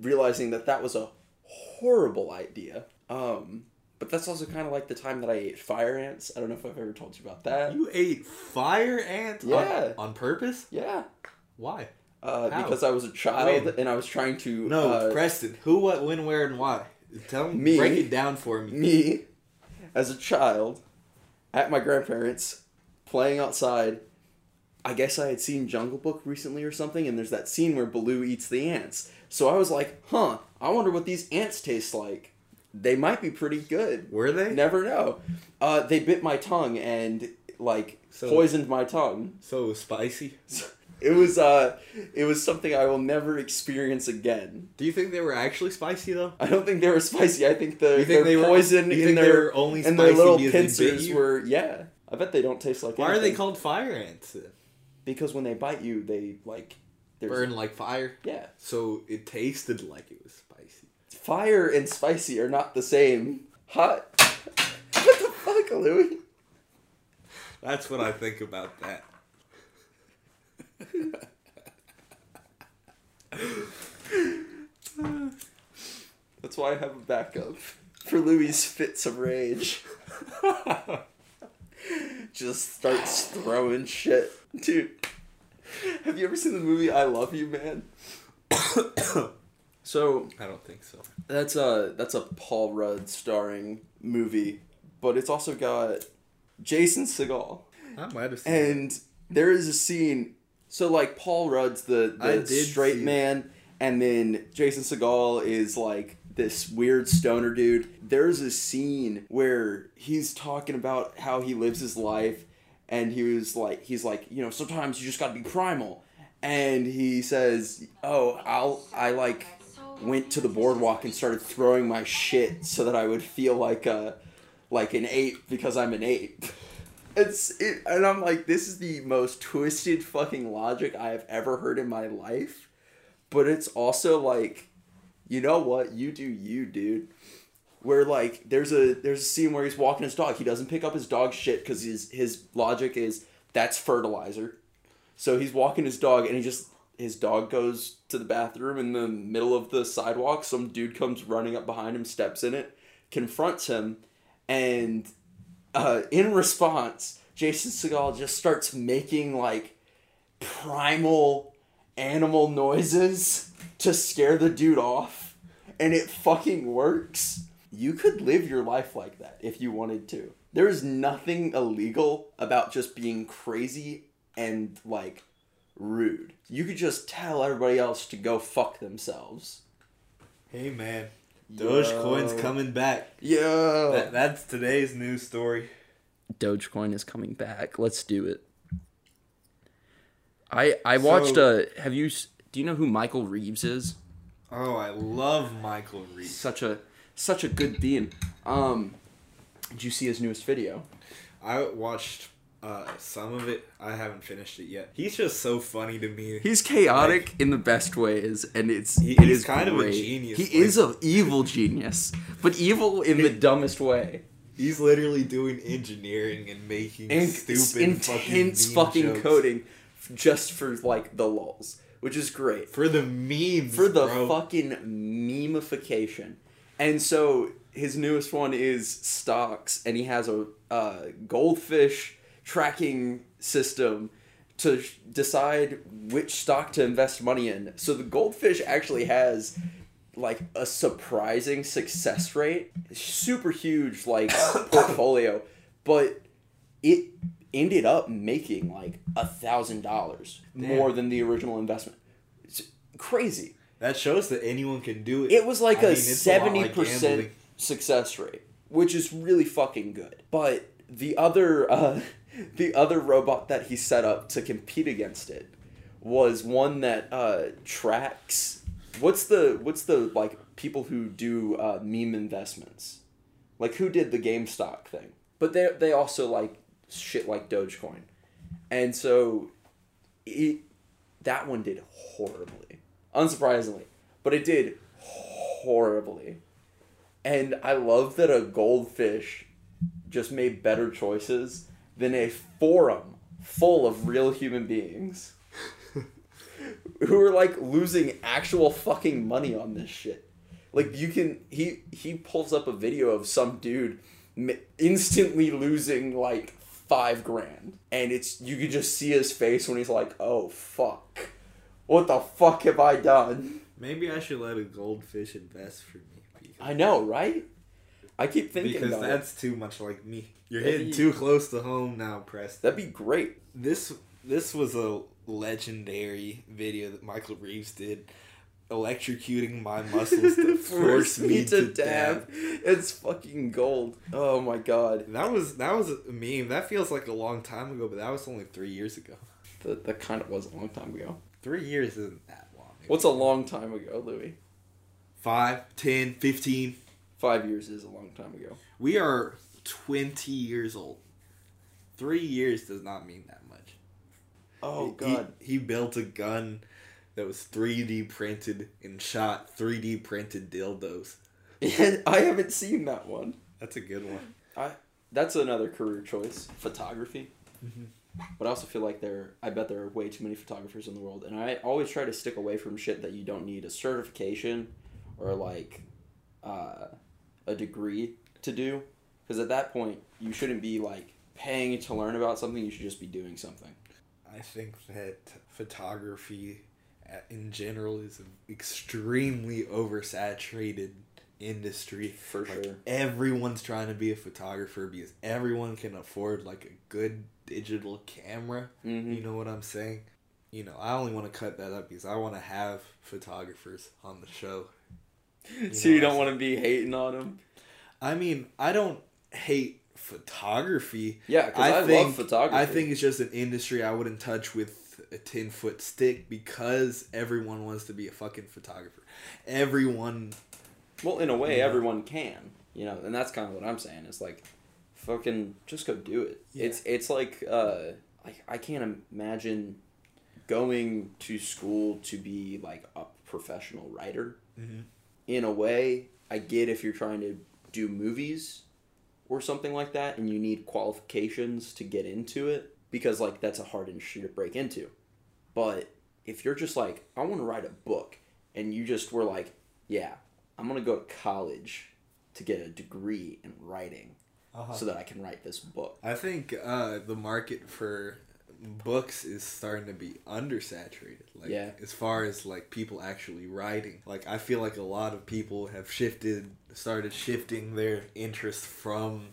Speaker 2: realizing that that was a horrible idea. Um, but that's also kind of like the time that I ate fire ants. I don't know if I've ever told you about that.
Speaker 1: You ate fire ants on-
Speaker 2: Yeah.
Speaker 1: on, purpose?
Speaker 2: yeah,
Speaker 1: Why?
Speaker 2: uh, because I was a child
Speaker 1: When?
Speaker 2: and I was trying to
Speaker 1: No,
Speaker 2: uh,
Speaker 1: Preston. Who, what, when, where, and why? Tell. Me. Break it down for me.
Speaker 2: me as a child at my grandparents playing outside. I guess I had seen Jungle Book recently or something, and there's that scene where Baloo eats the ants. So I was like, huh, I wonder what these ants taste like. They might be pretty good.
Speaker 1: Were they?
Speaker 2: Never know. Uh, they bit my tongue and, like,
Speaker 1: So-
Speaker 2: poisoned my tongue.
Speaker 1: So spicy.
Speaker 2: It was, uh, it was something I will never experience again.
Speaker 1: Do you think they were actually spicy though?
Speaker 2: I don't think they were spicy. I think the
Speaker 1: You think
Speaker 2: their
Speaker 1: they were-
Speaker 2: poison
Speaker 1: you
Speaker 2: in their
Speaker 1: were only
Speaker 2: and their little
Speaker 1: because they bit
Speaker 2: pincers were yeah. I bet they don't taste like
Speaker 1: Why are they called fire ants?
Speaker 2: Because when they bite you, they like there's
Speaker 1: Burn like fire.
Speaker 2: yeah.
Speaker 1: So it tasted like it was spicy.
Speaker 2: Fire and spicy are not the same. Hot. what the fuck, Louis?
Speaker 1: That's what I think about that.
Speaker 2: That's why I have a backup for Louis' fits of rage. Just starts throwing shit, dude. Have you ever seen the movie I Love You, Man? so
Speaker 1: I don't think so.
Speaker 2: That's a that's a Paul Rudd starring movie, but it's also got Jason Segel.
Speaker 1: I might have seen.
Speaker 2: And there is a scene so like Paul Rudd's the, the straight
Speaker 1: see it.
Speaker 2: man and then Jason Segel is like this weird stoner dude. There's a scene where he's talking about how he lives his life and he was like he's like, you know, sometimes you just got to be primal. And he says, "Oh, I'll I like went to the boardwalk and started throwing my shit so that I would feel like a like an ape because I'm an ape." It's it, and I'm like, this is the most twisted fucking logic I have ever heard in my life. But it's also like, you know what? You do you, dude. Where like there's a there's a scene where he's walking his dog. He doesn't pick up his dog shit because his his logic is that's fertilizer. So he's walking his dog and he just his dog goes to the bathroom in the middle of the sidewalk. Some dude comes running up behind him, steps in it, confronts him, and uh, in response, Jason Segel just starts making like primal animal noises to scare the dude off, and it fucking works. You could live your life like that if you wanted to. There is nothing illegal about just being crazy and like rude. You could just tell everybody else to go fuck themselves.
Speaker 1: Hey man, Dogecoin's coming back.
Speaker 2: Yeah.
Speaker 1: That, that's today's news story.
Speaker 2: Dogecoin is coming back. Let's do it. I I watched
Speaker 1: So-
Speaker 2: a. Have you? Do you know who Michael Reeves is?
Speaker 1: Oh, I love Michael Reeves.
Speaker 2: Such a such a good being. Um, did you see his newest video?
Speaker 1: I watched uh, some of it. I haven't finished it yet. He's just so funny to me.
Speaker 2: He's chaotic in the best ways, and it's
Speaker 1: He-
Speaker 2: it is
Speaker 1: kind of a genius,
Speaker 2: He
Speaker 1: like-
Speaker 2: is a evil genius, but evil in the dumbest way.
Speaker 1: He's literally doing engineering and making
Speaker 2: And
Speaker 1: stupid
Speaker 2: intense
Speaker 1: fucking,
Speaker 2: fucking coding. just for like the lulls, which is great
Speaker 1: For the memes.
Speaker 2: for the
Speaker 1: bro.
Speaker 2: fucking memification. And so his newest one is stocks, and he has a uh, goldfish tracking system to sh- decide which stock to invest money in. So the goldfish actually has like a surprising success rate, super huge like portfolio, but it ended up making like a thousand dollars more than the original investment. It's crazy.
Speaker 1: That shows that anyone can do it.
Speaker 2: It was like
Speaker 1: I
Speaker 2: a
Speaker 1: mean,
Speaker 2: seventy percent
Speaker 1: gambling.
Speaker 2: success rate, which is really fucking good. But the other uh, the other robot that he set up to compete against it was one that uh, tracks. What's the what's the like people who do uh, meme investments? Like who did the GameStop thing? But they they also like shit like Dogecoin, and so it that one did horribly, unsurprisingly, but it did horribly. And I love that a goldfish just made better choices than a forum full of real human beings who are like losing actual fucking money on this shit. Like you can he he pulls up a video of some dude instantly losing like 5 grand and it's you could just see his face when he's like, "Oh fuck. What the fuck have I done?"
Speaker 1: Maybe I should let a goldfish invest for me.
Speaker 2: I know, right? I keep thinking
Speaker 1: because
Speaker 2: about it.
Speaker 1: that's too much like me. You're
Speaker 2: That'd
Speaker 1: hitting
Speaker 2: be-
Speaker 1: too close to home now, Preston.
Speaker 2: That'd be great.
Speaker 1: This this was a legendary video that Michael Reeves did, electrocuting my muscles to force me to dab.
Speaker 2: It's fucking gold. Oh my god.
Speaker 1: That was that was a meme. That feels like a long time ago, but that was only three years ago.
Speaker 2: That, that kind of was a long time ago.
Speaker 1: Three years isn't that long.
Speaker 2: What's a long time ago, Louis?
Speaker 1: Five, ten, fifteen.
Speaker 2: Five years is a long time ago.
Speaker 1: We are 20 years old. Three years does not mean that much.
Speaker 2: Oh
Speaker 1: He-
Speaker 2: god.
Speaker 1: He, he built a gun that was 3D printed and shot 3D printed dildos.
Speaker 2: Yeah, I haven't seen that one.
Speaker 1: That's a good one.
Speaker 2: I that's another career choice, photography.
Speaker 1: Mhm.
Speaker 2: But I also feel like there, I bet there are way too many photographers in the world, and I always try to stick away from shit that you don't need a certification or like uh, a degree to do, because at that point you shouldn't be like paying to learn about something. You should just be doing something.
Speaker 1: I think that photography in general is an extremely oversaturated industry.
Speaker 2: For
Speaker 1: Like,
Speaker 2: sure.
Speaker 1: Everyone's trying to be a photographer because everyone can afford like a good digital camera.
Speaker 2: hmm
Speaker 1: You know what I'm saying? You know, I only want to cut that up because I want to have photographers on the show.
Speaker 2: so you don't want to be hating on them.
Speaker 1: I mean, I don't hate photography.
Speaker 2: Yeah, because I,
Speaker 1: think,
Speaker 2: love photography.
Speaker 1: I think it's just an industry I wouldn't touch with a 10 foot stick because everyone wants to be a fucking photographer. Everyone,
Speaker 2: Well, in a way,
Speaker 1: Yeah.
Speaker 2: everyone can, you know, and that's kind of what I'm saying. It's like, fucking, just go do it.
Speaker 1: Yeah.
Speaker 2: It's it's like, uh, I I can't imagine going to school to be like a professional writer.
Speaker 1: Mhm.
Speaker 2: In a way, I get if you're trying to do movies or something like that, and you need qualifications to get into it because like that's a hard industry to break into. But if you're just like, I want to write a book, and you just were like, yeah, I'm gonna go to college to get a degree in writing so that I can write this book.
Speaker 1: I think uh, the market for books is starting to be undersaturated. Like,
Speaker 2: Yeah.
Speaker 1: As far as like people actually writing, like I feel like a lot of people have shifted, started shifting their interest from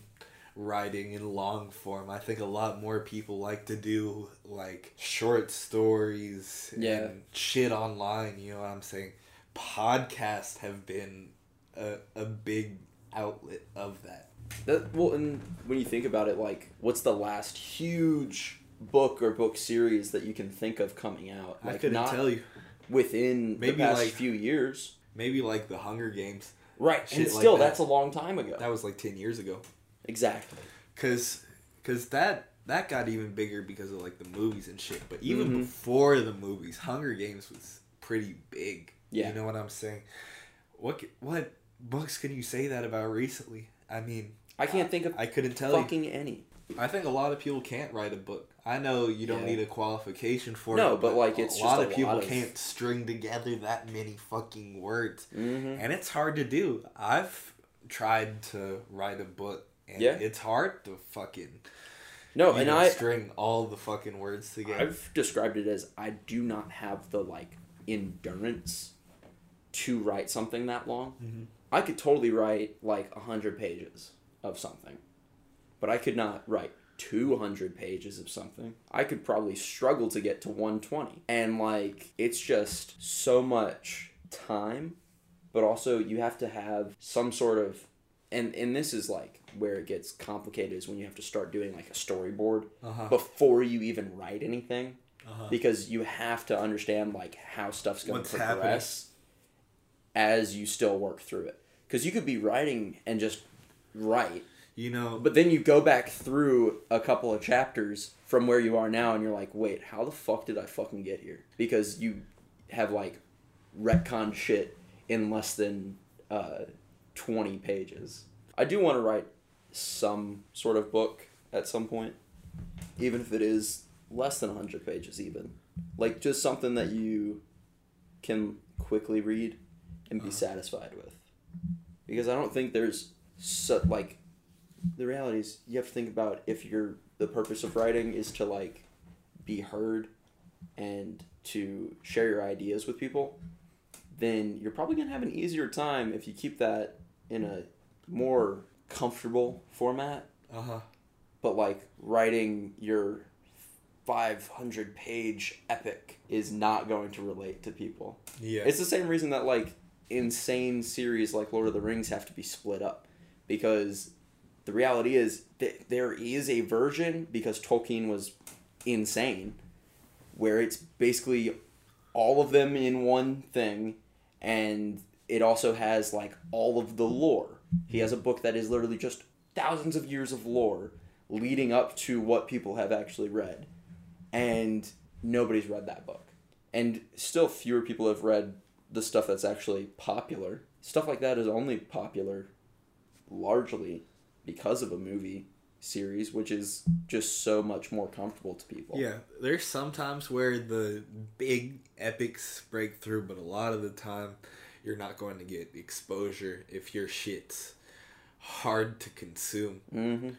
Speaker 1: writing in long form. I think a lot more people like to do like short stories
Speaker 2: Yeah.
Speaker 1: and shit online. You know what I'm saying? Podcasts have been a, a big outlet of that.
Speaker 2: That well, and when you think about it, like, what's the last huge book or book series that you can think of coming out?
Speaker 1: I couldn't
Speaker 2: not
Speaker 1: tell you.
Speaker 2: within
Speaker 1: Maybe,
Speaker 2: the past
Speaker 1: like-
Speaker 2: few years.
Speaker 1: Maybe like the Hunger Games.
Speaker 2: Right,
Speaker 1: Shit
Speaker 2: and
Speaker 1: like
Speaker 2: still,
Speaker 1: that.
Speaker 2: that's a long time ago.
Speaker 1: That was like 10 years ago.
Speaker 2: Exactly.
Speaker 1: Cause, cause that that got even bigger because of like the movies and shit. But even
Speaker 2: Mhm.
Speaker 1: before the movies, Hunger Games was pretty big.
Speaker 2: Yeah.
Speaker 1: You know what I'm saying? What what books can you say that about recently? I mean,
Speaker 2: I can't think of
Speaker 1: I couldn't tell
Speaker 2: fucking any.
Speaker 1: you. I think a lot of people can't write a book. I know you don't
Speaker 2: Yeah.
Speaker 1: need a qualification for
Speaker 2: No,
Speaker 1: it.
Speaker 2: but, like, it's
Speaker 1: a
Speaker 2: just
Speaker 1: lot
Speaker 2: a
Speaker 1: of people
Speaker 2: lot of-
Speaker 1: can't string together that many fucking words,
Speaker 2: Mm-hmm.
Speaker 1: and it's hard to do. I've tried to write a book, and
Speaker 2: Yeah.
Speaker 1: it's hard to fucking
Speaker 2: No, and I
Speaker 1: string all the fucking words together.
Speaker 2: I've described it as I do not have the like endurance to write something that long.
Speaker 1: Mhm.
Speaker 2: I could totally write like a hundred pages of something, but I could not write two hundred pages of something. I could probably struggle to get to one twenty, and like it's just so much time, but also you have to have some sort of, and and this is like where it gets complicated is when you have to start doing like a storyboard
Speaker 1: Uh-huh.
Speaker 2: before you even write anything
Speaker 1: Uh-huh.
Speaker 2: because you have to understand like how stuff's going to progress as you still work through it because you could be writing and just write
Speaker 1: You know,
Speaker 2: but then you go back through a couple of chapters from where you are now and you're like wait how the fuck did i fucking get here because you have like retcon shit in less than uh, 20 pages. I do want to write some sort of book at some point even if it is less than 100 pages even. Like just something that you can quickly read and be
Speaker 1: Uh-huh.
Speaker 2: satisfied with. Because i don't think there's so, like the reality is you have to think about if you're the purpose of writing is to like be heard and to share your ideas with people then you're probably going to have an easier time if you keep that in a more comfortable format
Speaker 1: uh huh.
Speaker 2: but like writing your 500 page epic is not going to relate to people
Speaker 1: Yeah.
Speaker 2: it's the same reason that like insane series like Lord of the Rings have to be split up because the reality is that there is a version because Tolkien was insane where it's basically all of them in one thing and it also has like all of the lore. He has a book that is literally just thousands of years of lore leading up to what people have actually read. And nobody's read that book. And still fewer people have read the stuff that's actually popular. Stuff like that is only popular largely because of a movie series, which is just so much more comfortable to people.
Speaker 1: Yeah, there's sometimes where the big epics break through, but a lot of the time you're not going to get exposure if your shit's hard to consume.
Speaker 2: Mm-hmm.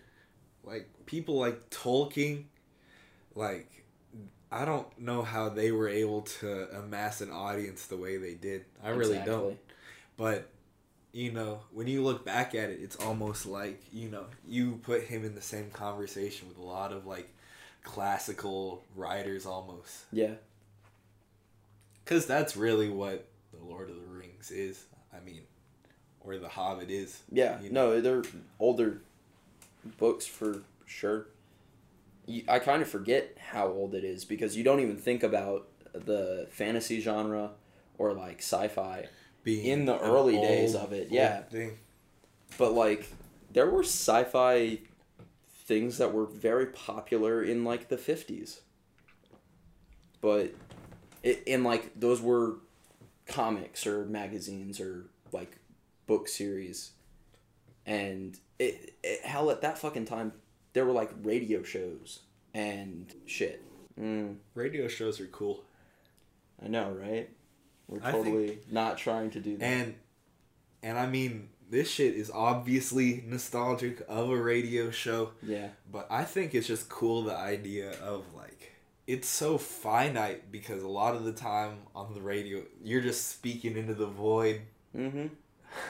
Speaker 1: Like people like Tolkien, like I don't know how they were able to amass an audience the way they did. I really don't. But you know, when you look back at it, it's almost like you know you put him in the same conversation with a lot of like classical writers, almost.
Speaker 2: Yeah.
Speaker 1: Because that's really what the Lord of the Rings is. I mean, or the Hobbit is.
Speaker 2: Yeah.
Speaker 1: You know?
Speaker 2: No, they're older books for sure. You, I kind of forget how old it is because you don't even think about the fantasy genre or like sci-fi.
Speaker 1: Being
Speaker 2: In the early days of it, yeah.
Speaker 1: thing.
Speaker 2: But like there were sci-fi things that were very popular in like the 50s. But it, in like those were comics or magazines or like book series. And it, it hell at that fucking time there were like radio shows and shit. Mm,
Speaker 1: Radio shows are cool.
Speaker 2: I know, right? We're
Speaker 1: I think-
Speaker 2: totally not trying to do that.
Speaker 1: And and I mean, this shit is obviously nostalgic of a radio show.
Speaker 2: yeah.
Speaker 1: But I think it's just cool the idea of like it's so finite because a lot of the time on the radio you're just speaking into the void.
Speaker 2: Mhm.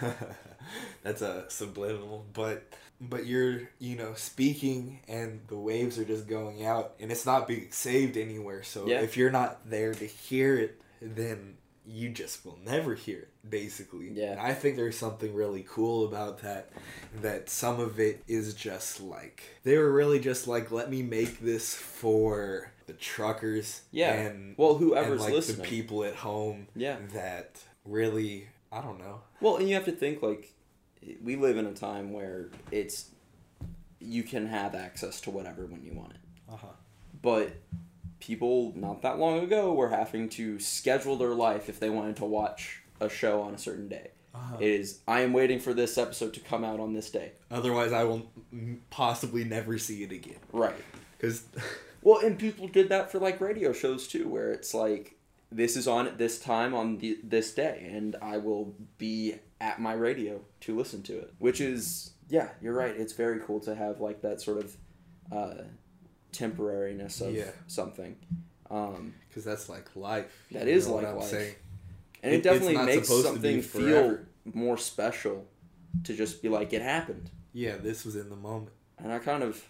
Speaker 1: That's a subliminal, but but you're you know speaking and the waves are just going out and it's not being saved anywhere. So
Speaker 2: Yeah.
Speaker 1: if you're not there to hear it, then you just will never hear it basically.
Speaker 2: Yeah.
Speaker 1: And I think there's something really cool about that that some of it is just like they were really just like let me make this for the truckers
Speaker 2: Yeah.
Speaker 1: and
Speaker 2: Well,
Speaker 1: and
Speaker 2: whoever's
Speaker 1: like
Speaker 2: listening.
Speaker 1: the people at home
Speaker 2: Yeah.
Speaker 1: that really I don't know.
Speaker 2: Well, and you have to think like we live in a time where it's you can have access to whatever when you want it.
Speaker 1: Uh-huh.
Speaker 2: But people not that long ago were having to schedule their life if they wanted to watch a show on a certain day.
Speaker 1: Uh-huh.
Speaker 2: It is I am waiting for this episode to come out on this day.
Speaker 1: Otherwise, I will possibly never see it again.
Speaker 2: Right.
Speaker 1: Because
Speaker 2: Well, and people did that for like radio shows too, where it's like this is on at this time on the, this day, and I will be at my radio to listen to it. Which is yeah, you're right. It's very cool to have like that sort of uh, temporariness of
Speaker 1: Yeah.
Speaker 2: something. Um,
Speaker 1: Because that's like life.
Speaker 2: That is like
Speaker 1: I'm
Speaker 2: life.
Speaker 1: saying?
Speaker 2: and
Speaker 1: It-
Speaker 2: it, definitely makes
Speaker 1: supposed to be
Speaker 2: something feel more special to just be like it happened.
Speaker 1: Yeah, this was in the moment.
Speaker 2: And I kind of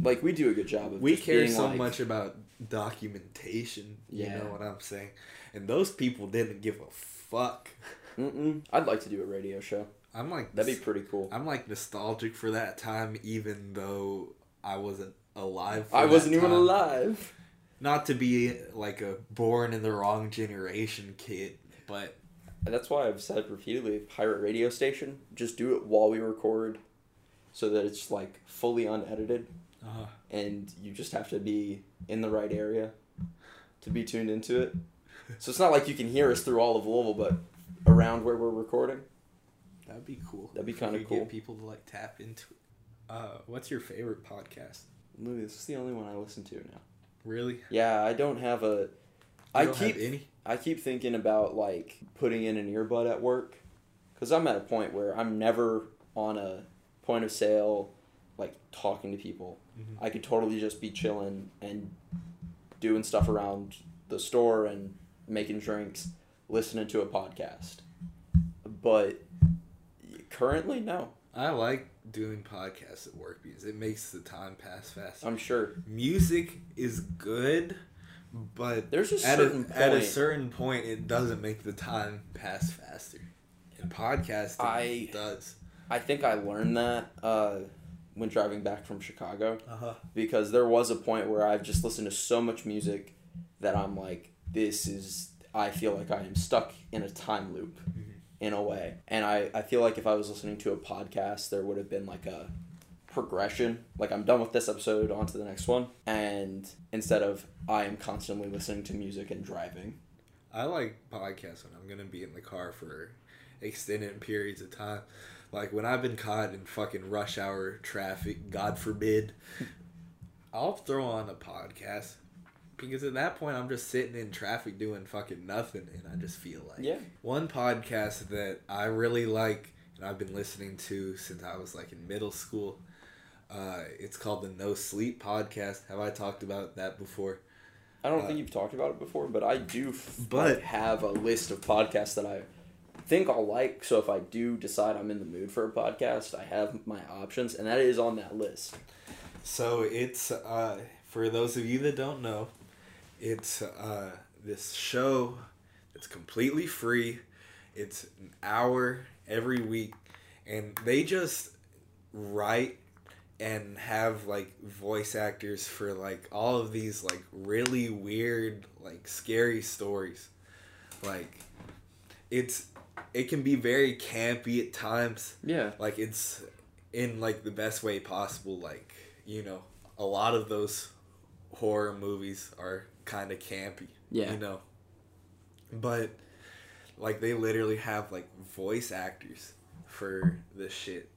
Speaker 2: like we do a good job of
Speaker 1: We care so
Speaker 2: like-
Speaker 1: much about documentation. You
Speaker 2: Yeah.
Speaker 1: know what I'm saying? And those people didn't give a fuck.
Speaker 2: Mm-mm. I'd like to do a radio show.
Speaker 1: I'm like
Speaker 2: That'd be pretty cool.
Speaker 1: I'm like nostalgic for that time, even though I wasn't alive. For
Speaker 2: I wasn't even alive.
Speaker 1: Not to be like a born in the wrong generation kid, but
Speaker 2: And that's why I've said repeatedly, pirate radio station, just do it while we record, so that it's like fully unedited,
Speaker 1: uh,
Speaker 2: and you just have to be in the right area to be tuned into it. So it's not like you can hear us through all of Louisville, but around where we're recording.
Speaker 1: that'd be cool.
Speaker 2: That'd be kinda cool.
Speaker 1: Get people to like tap into it. Uh, what's your favorite podcast?
Speaker 2: Louis, this is the only one I listen to now.
Speaker 1: Really?
Speaker 2: Yeah, I don't have a.
Speaker 1: You
Speaker 2: I
Speaker 1: don't have
Speaker 2: keep
Speaker 1: any.
Speaker 2: I keep thinking about like putting in an earbud at work because I'm at a point where I'm never on a point of sale, like talking to people.
Speaker 1: Mhm.
Speaker 2: I could totally just be chilling and doing stuff around the store and making drinks, listening to a podcast. But currently, no.
Speaker 1: I like doing podcasts at work because it makes the time pass faster.
Speaker 2: I'm sure
Speaker 1: Music is good, but
Speaker 2: there's a
Speaker 1: at
Speaker 2: certain
Speaker 1: a, at a certain point, it doesn't make the time pass faster. And podcasting
Speaker 2: I-
Speaker 1: does.
Speaker 2: I think I learned that uh, when driving back from Chicago.
Speaker 1: Uh huh.
Speaker 2: because there was a point where I've just listened to so much music that I'm like, this is, I feel like I am stuck in a time loop
Speaker 1: Mhm.
Speaker 2: in a way. And I, I feel like if I was listening to a podcast, there would have been like a progression. Like, I'm done with this episode, on to the next one. And instead of, I am constantly listening to music and driving.
Speaker 1: I like podcasts when I'm gonna be in the car for extended periods of time. Like when I've been caught in fucking rush hour traffic, God forbid, I'll throw on a podcast because at that point I'm just sitting in traffic doing fucking nothing, and I just feel like
Speaker 2: Yeah.
Speaker 1: one podcast that I really like and I've been listening to since I was like in middle school. Uh, it's called the No Sleep Podcast. Have I talked about that before?
Speaker 2: I don't
Speaker 1: Uh,
Speaker 2: think you've talked about it before, but I do f-
Speaker 1: But-
Speaker 2: have a list of podcasts that I think I'll like. So if I do decide I'm in the mood for a podcast, I have my options, and that is on that list.
Speaker 1: So it's uh, for those of you that don't know, it's uh, this show It's completely free. It's an hour every week, and they just write and have like voice actors for like all of these like really weird like scary stories like it's it can be very campy at times
Speaker 2: Yeah.
Speaker 1: like it's in like the best way possible like you know a lot of those horror movies are kind of campy
Speaker 2: Yeah.
Speaker 1: you know but like they literally have like voice actors for this shit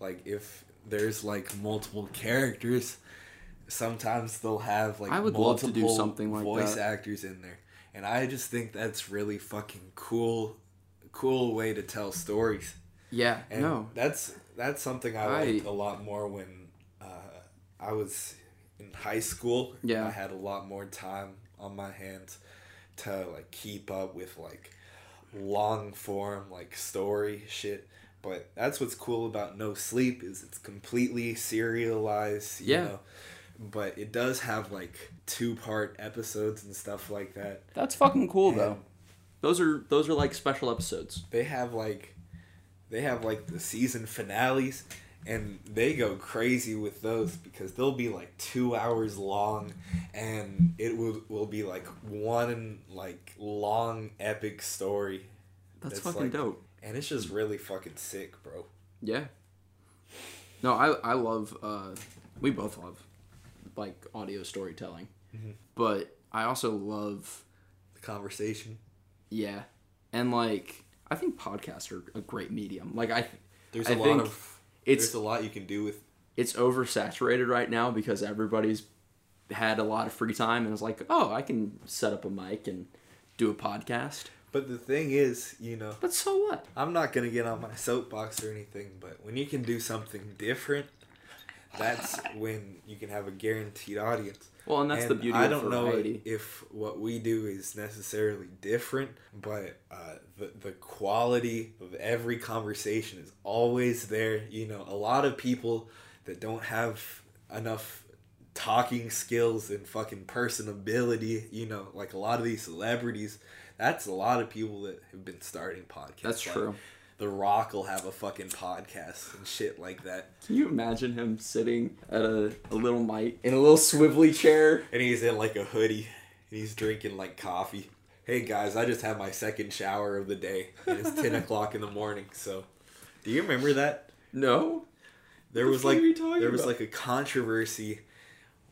Speaker 1: like if there's like multiple characters sometimes they'll have like
Speaker 2: I would love to do something like
Speaker 1: voice
Speaker 2: that.
Speaker 1: actors in there and i just think that's really fucking cool cool way to tell stories
Speaker 2: Yeah.
Speaker 1: and
Speaker 2: no.
Speaker 1: that's that's something I,
Speaker 2: I-
Speaker 1: liked a lot more when uh, I was in high school.
Speaker 2: Yeah.
Speaker 1: I had a lot more time on my hands to like keep up with like long form like story shit. But that's what's cool about No Sleep is it's completely serialized. You
Speaker 2: Yeah.
Speaker 1: Know? But it does have like two part episodes and stuff like that.
Speaker 2: That's fucking cool
Speaker 1: And
Speaker 2: though. Those are those are like special episodes.
Speaker 1: they have like they have like the season finales and they go crazy with those because they'll be like two hours long and it will, will be like one like long epic story
Speaker 2: That's
Speaker 1: It's
Speaker 2: fucking
Speaker 1: like-
Speaker 2: dope.
Speaker 1: and it's just really fucking sick bro
Speaker 2: Yeah. No, I I love. Uh, we both love like audio storytelling,
Speaker 1: Mhm.
Speaker 2: but I also love
Speaker 1: the conversation
Speaker 2: yeah, and like I think podcasts are a great medium. Like I,
Speaker 1: there's
Speaker 2: I
Speaker 1: a lot of
Speaker 2: it's
Speaker 1: there's a lot you can do with
Speaker 2: it's oversaturated right now because everybody's had a lot of free time and was like, oh, I can set up a mic and do a podcast.
Speaker 1: But the thing is, you know,
Speaker 2: But so what?
Speaker 1: I'm not gonna get on my soapbox or anything, but when you can do something different, that's when you can have a guaranteed audience.
Speaker 2: Well, and that's the
Speaker 1: And
Speaker 2: beauty
Speaker 1: I don't know if what we do is necessarily different, but uh, the the quality of every conversation is always there. You know, a lot of people that don't have enough talking skills and fucking personability. You know, like a lot of these celebrities. That's a lot of people that have been starting podcasts.
Speaker 2: That's
Speaker 1: Like,
Speaker 2: true.
Speaker 1: The Rock will have a fucking podcast and shit like that.
Speaker 2: Can you imagine him sitting at a, a little mic in a little swivelly chair?
Speaker 1: And he's in like a hoodie and he's drinking like coffee. Hey guys, I just had my second shower of the day. It's 10 o'clock in the morning. So, do you remember that?
Speaker 2: No.
Speaker 1: There
Speaker 2: The
Speaker 1: was like
Speaker 2: are you talking
Speaker 1: there was
Speaker 2: about?
Speaker 1: like a controversy,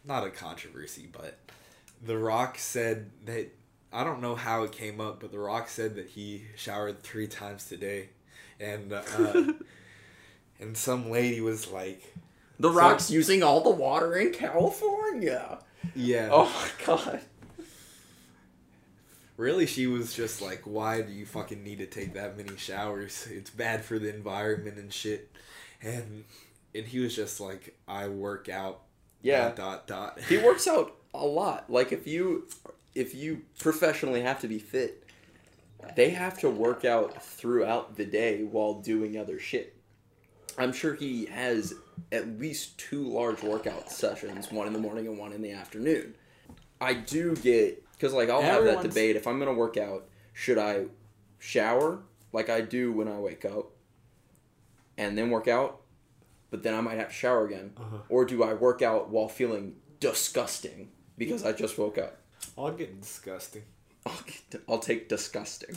Speaker 1: not a controversy, but The Rock said that I don't know how it came up, but The Rock said that he showered three times today, and uh, and some lady was like,
Speaker 2: The
Speaker 1: So-
Speaker 2: Rock's using all the water in California.
Speaker 1: "Yeah."
Speaker 2: Oh my god.
Speaker 1: Really, she was just like, "Why do you fucking need to take that many showers? It's bad for the environment and shit." And and he was just like, "I work out."
Speaker 2: Yeah.
Speaker 1: Dot dot. dot.
Speaker 2: He works out a lot. Like if you if you professionally have to be fit, they have to work out throughout the day while doing other shit. I'm sure he has at least two large workout sessions, one in the morning and one in the afternoon. I do get because like I'll have that debate if I'm gonna work out, should I shower like I do when I wake up and then work out, but then I might have to shower again,
Speaker 1: Uh-huh.
Speaker 2: or do I work out while feeling disgusting because I just woke up?
Speaker 1: I'll get disgusting.
Speaker 2: I'll, I'll take disgusting.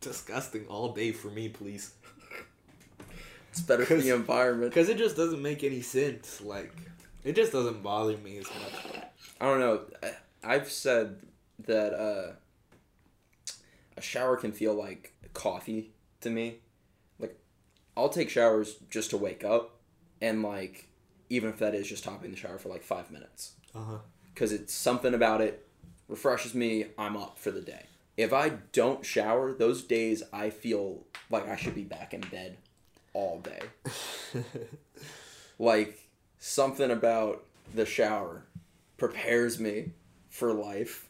Speaker 1: Disgusting all day for me, please.
Speaker 2: It's better for the environment.
Speaker 1: Because it just doesn't make any sense. Like, it just doesn't bother me as much.
Speaker 2: I don't know. I've said that uh, a shower can feel like coffee to me. Like, I'll take showers just to wake up, and like, even if that is just hopping in the shower for like five minutes,
Speaker 1: Uh huh.
Speaker 2: because it's something about it refreshes me. I'm up for the day. If I don't shower, those days I feel like I should be back in bed all day. like something about the shower prepares me for life.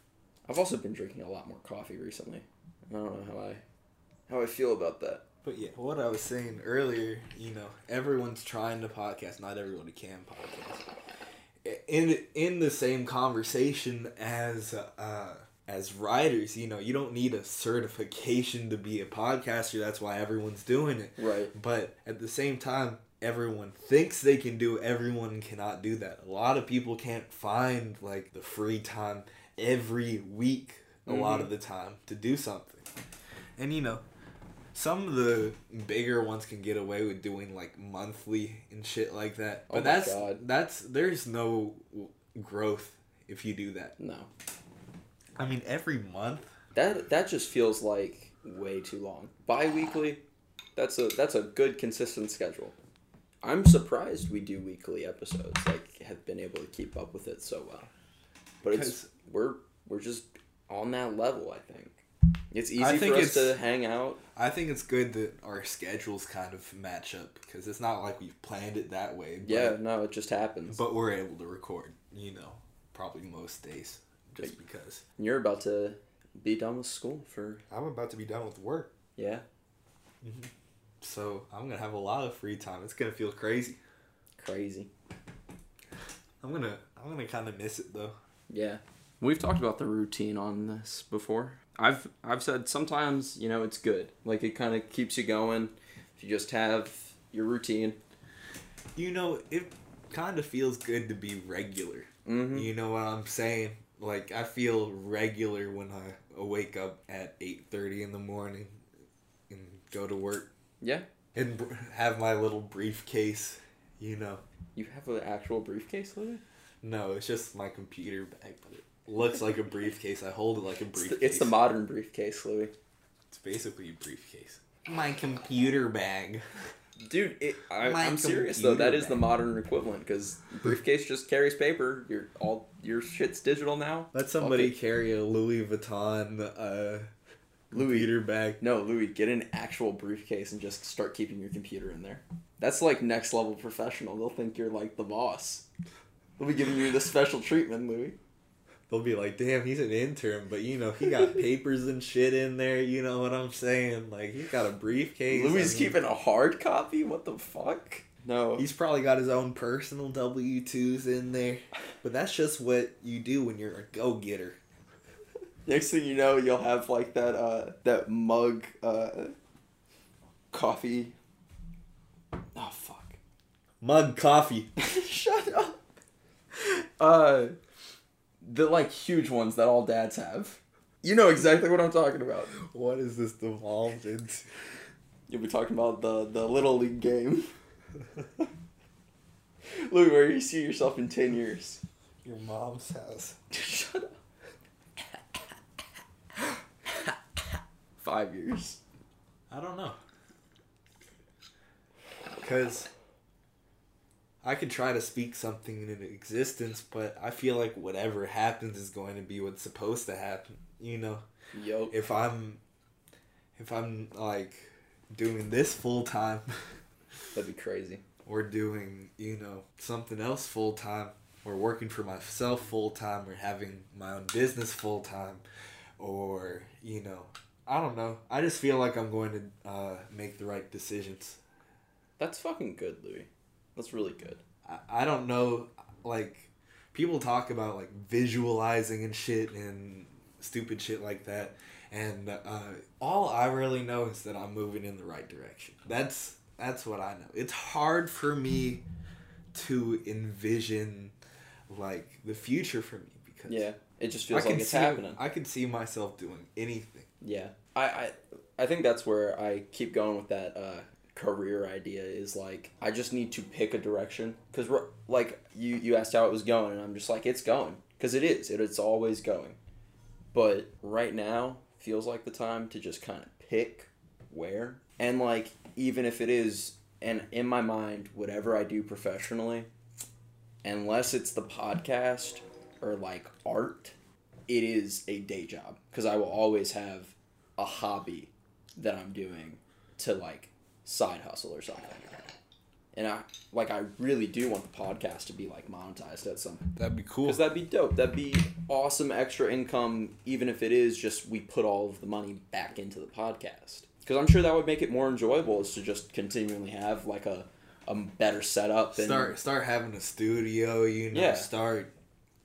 Speaker 2: I've also been drinking a lot more coffee recently. I don't know how I how I feel about that.
Speaker 1: But yeah, what I was saying earlier, you know, everyone's trying to podcast. Not everyone can podcast. In in the same conversation as uh, as writers, you know, you don't need a certification to be a podcaster. That's why everyone's doing it.
Speaker 2: Right.
Speaker 1: But at the same time, everyone thinks they can do it. Everyone cannot do that. A lot of people can't find like the free time every week a lot
Speaker 2: Mhm.
Speaker 1: of the time to do something. And you know, some of the bigger ones can get away with doing like monthly and shit like that.
Speaker 2: Oh
Speaker 1: But
Speaker 2: my
Speaker 1: that's
Speaker 2: God.
Speaker 1: that's there's no growth if you do that.
Speaker 2: No.
Speaker 1: I mean, every month.
Speaker 2: That that just feels like way too long. Bi-weekly, that's a that's a good consistent schedule. I'm surprised we do weekly episodes. Like have been able to keep up with it so well. But it's
Speaker 1: 'Cause-
Speaker 2: we're we're just on that level, I think. It's easy
Speaker 1: I think
Speaker 2: for us
Speaker 1: it's-
Speaker 2: to hang out.
Speaker 1: I think it's good that our schedules kind of match up because it's not like we've planned it that way. But,
Speaker 2: Yeah, no, it just happens.
Speaker 1: But we're able to record, you know, probably most days just because.
Speaker 2: You're about to be done with school for
Speaker 1: I'm about to be done with work,
Speaker 2: yeah, mm-hmm.
Speaker 1: so I'm gonna have a lot of free time. It's gonna feel crazy.
Speaker 2: crazy.
Speaker 1: I'm gonna I'm gonna kind of miss it though.
Speaker 2: Yeah. We've talked about the routine on this before. I've I've said sometimes, you know, it's good. Like it kind of keeps you going if you just have your routine.
Speaker 1: You know, it kind of feels good to be regular.
Speaker 2: Mhm.
Speaker 1: You know what I'm saying? Like I feel regular when I wake up at 8:30 in the morning and go to work
Speaker 2: Yeah.
Speaker 1: and br- have my little briefcase. You know,
Speaker 2: You have an actual briefcase,
Speaker 1: no, it's just my computer bag, but it looks like a briefcase. I hold it like a
Speaker 2: It's
Speaker 1: briefcase.
Speaker 2: the, it's the modern briefcase, Louis.
Speaker 1: It's basically a briefcase. My computer bag.
Speaker 2: Dude, it, I, I'm serious though. That
Speaker 1: computer
Speaker 2: is the modern equivalent because briefcase just carries paper. Your all your shit's digital now.
Speaker 1: Let somebody
Speaker 2: Okay.
Speaker 1: carry a Louis Vuitton uh,
Speaker 2: Louis.
Speaker 1: computer bag.
Speaker 2: No, Louis, get an actual briefcase and just start keeping your computer in there. That's like next level professional. They'll think you're like the boss. They'll be giving you the special treatment, Louis.
Speaker 1: They'll be like, "Damn, he's an intern, but you know he got papers and shit in there. You know what I'm saying? Like he's got a briefcase.
Speaker 2: Louis
Speaker 1: I
Speaker 2: is
Speaker 1: mean,
Speaker 2: keeping a hard copy. What the fuck? No.
Speaker 1: He's probably got his own personal W twos in there, but that's just what you do when you're a go getter.
Speaker 2: Next thing you know, you'll have like that uh that mug uh coffee. Oh fuck.
Speaker 1: Mug coffee.
Speaker 2: Shut up. Uh the like huge ones that all dads have. You know exactly what I'm talking about.
Speaker 1: What is this devolved into?
Speaker 2: You'll be talking about the the little league game. Louis, where do you see yourself in ten years?
Speaker 1: Your mom's house.
Speaker 2: Shut up. Five years.
Speaker 1: I don't know. Because I could try to speak something into existence, but I feel like whatever happens is going to be what's supposed to happen. You know,
Speaker 2: Yo.
Speaker 1: if I'm, if I'm like doing this full time,
Speaker 2: That'd be crazy.
Speaker 1: or doing you know something else full time, or working for myself full time, or having my own business full time, or you know, I don't know. I just feel like I'm going to uh, make the right decisions.
Speaker 2: That's fucking good, Louis. That's really good.
Speaker 1: I, I don't know, like, people talk about, like, visualizing and shit and stupid shit like that. And uh, all I really know is that I'm moving in the right direction. That's that's what I know. It's hard for me to envision, like, the future for me because
Speaker 2: Yeah. It just feels like it's
Speaker 1: see
Speaker 2: happening.
Speaker 1: I can see myself doing anything.
Speaker 2: Yeah, I, I, I think that's where I keep going with that uh, career idea. Is like I just need to pick a direction because like you you asked how it was going, and I'm just like it's going because it is. It, it's always going, but right now feels like the time to just kind of pick where and like even if it is and in my mind whatever I do professionally, unless it's the podcast or like art it is a day job because I will always have a hobby that I'm doing to like side hustle or something. And I like I really do want the podcast to be like monetized at some
Speaker 1: That'd be cool.
Speaker 2: because that'd be dope. That'd be awesome extra income, even if it is just we put all of the money back into the podcast. Because I'm sure that would make it more enjoyable is to just continually have like a, a better setup and
Speaker 1: start start having a studio, you know,
Speaker 2: Yeah.
Speaker 1: start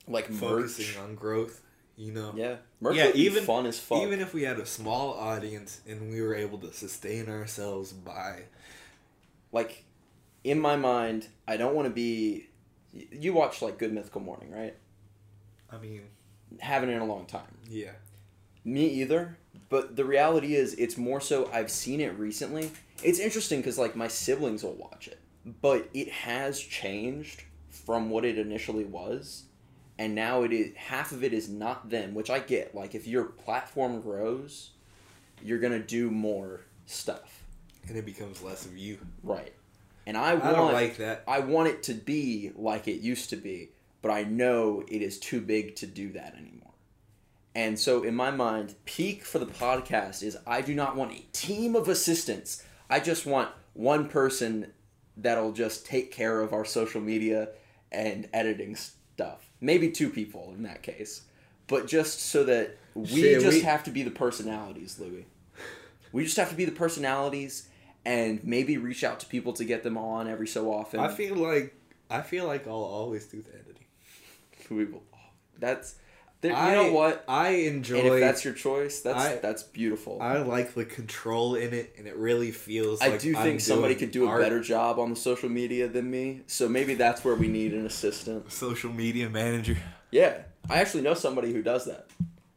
Speaker 2: like merch.
Speaker 1: focusing on growth, you know.
Speaker 2: Yeah, merch
Speaker 1: Yeah,
Speaker 2: would be
Speaker 1: even-
Speaker 2: fun as fuck.
Speaker 1: Even if we had a small audience and we were able to sustain ourselves by
Speaker 2: like in my mind i don't want to be you watch like good mythical morning right
Speaker 1: I mean,
Speaker 2: haven't in a long time
Speaker 1: yeah.
Speaker 2: me either but the reality is it's more so i've seen it recently it's interesting because like my siblings will watch it but it has changed from what it initially was and now it is half of it is not them which i get like if your platform grows you're gonna do more stuff
Speaker 1: And it becomes less of you.
Speaker 2: right and i
Speaker 1: I,
Speaker 2: want
Speaker 1: don't like that.
Speaker 2: I want it to be like it used to be, but I know it is too big to do that anymore. And so, in my mind, peak for the podcast is I do not want a team of assistants. I just want one person that'll just take care of our social media and editing stuff. Maybe two people in that case. But just so that we
Speaker 1: Shit,
Speaker 2: just
Speaker 1: we-
Speaker 2: have to be the personalities, Louis. We just have to be the personalities and maybe reach out to people to get them on every so often.
Speaker 1: I feel like I feel like I'll always do the editing.
Speaker 2: we will. That's there, you
Speaker 1: I,
Speaker 2: know what?
Speaker 1: I enjoy.
Speaker 2: And if that's your choice, that's
Speaker 1: I-
Speaker 2: that's beautiful. I,
Speaker 1: I like the control in it, and it really feels. like
Speaker 2: do
Speaker 1: I'm
Speaker 2: think somebody could do a
Speaker 1: art.
Speaker 2: better job on the social media than me. So maybe that's where we need an assistant.
Speaker 1: social media manager.
Speaker 2: Yeah, I actually know somebody who does that.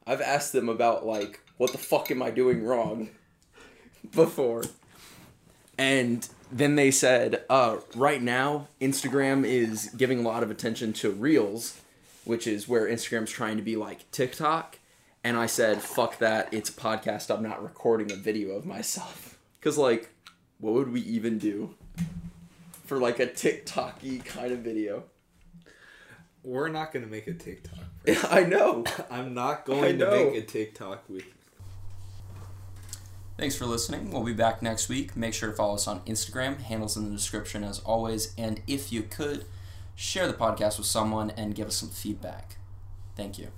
Speaker 2: I've asked them about like what the fuck am I doing wrong before. And then they said, uh, right now, Instagram is giving a lot of attention to Reels, which is where Instagram's trying to be like TikTok. And I said, fuck that. It's a podcast. I'm not recording a video of myself. Because, like, what would we even do?
Speaker 3: for like a TikTok-y kind of video.
Speaker 1: We're not gonna make a TikTok.
Speaker 3: I know.
Speaker 1: I'm not going to make a TikTok with.
Speaker 2: Thanks for listening. We'll be back next week. Make sure to follow us on Instagram, handles in the description as always. And if you could, share the podcast with someone and give us some feedback. Thank you.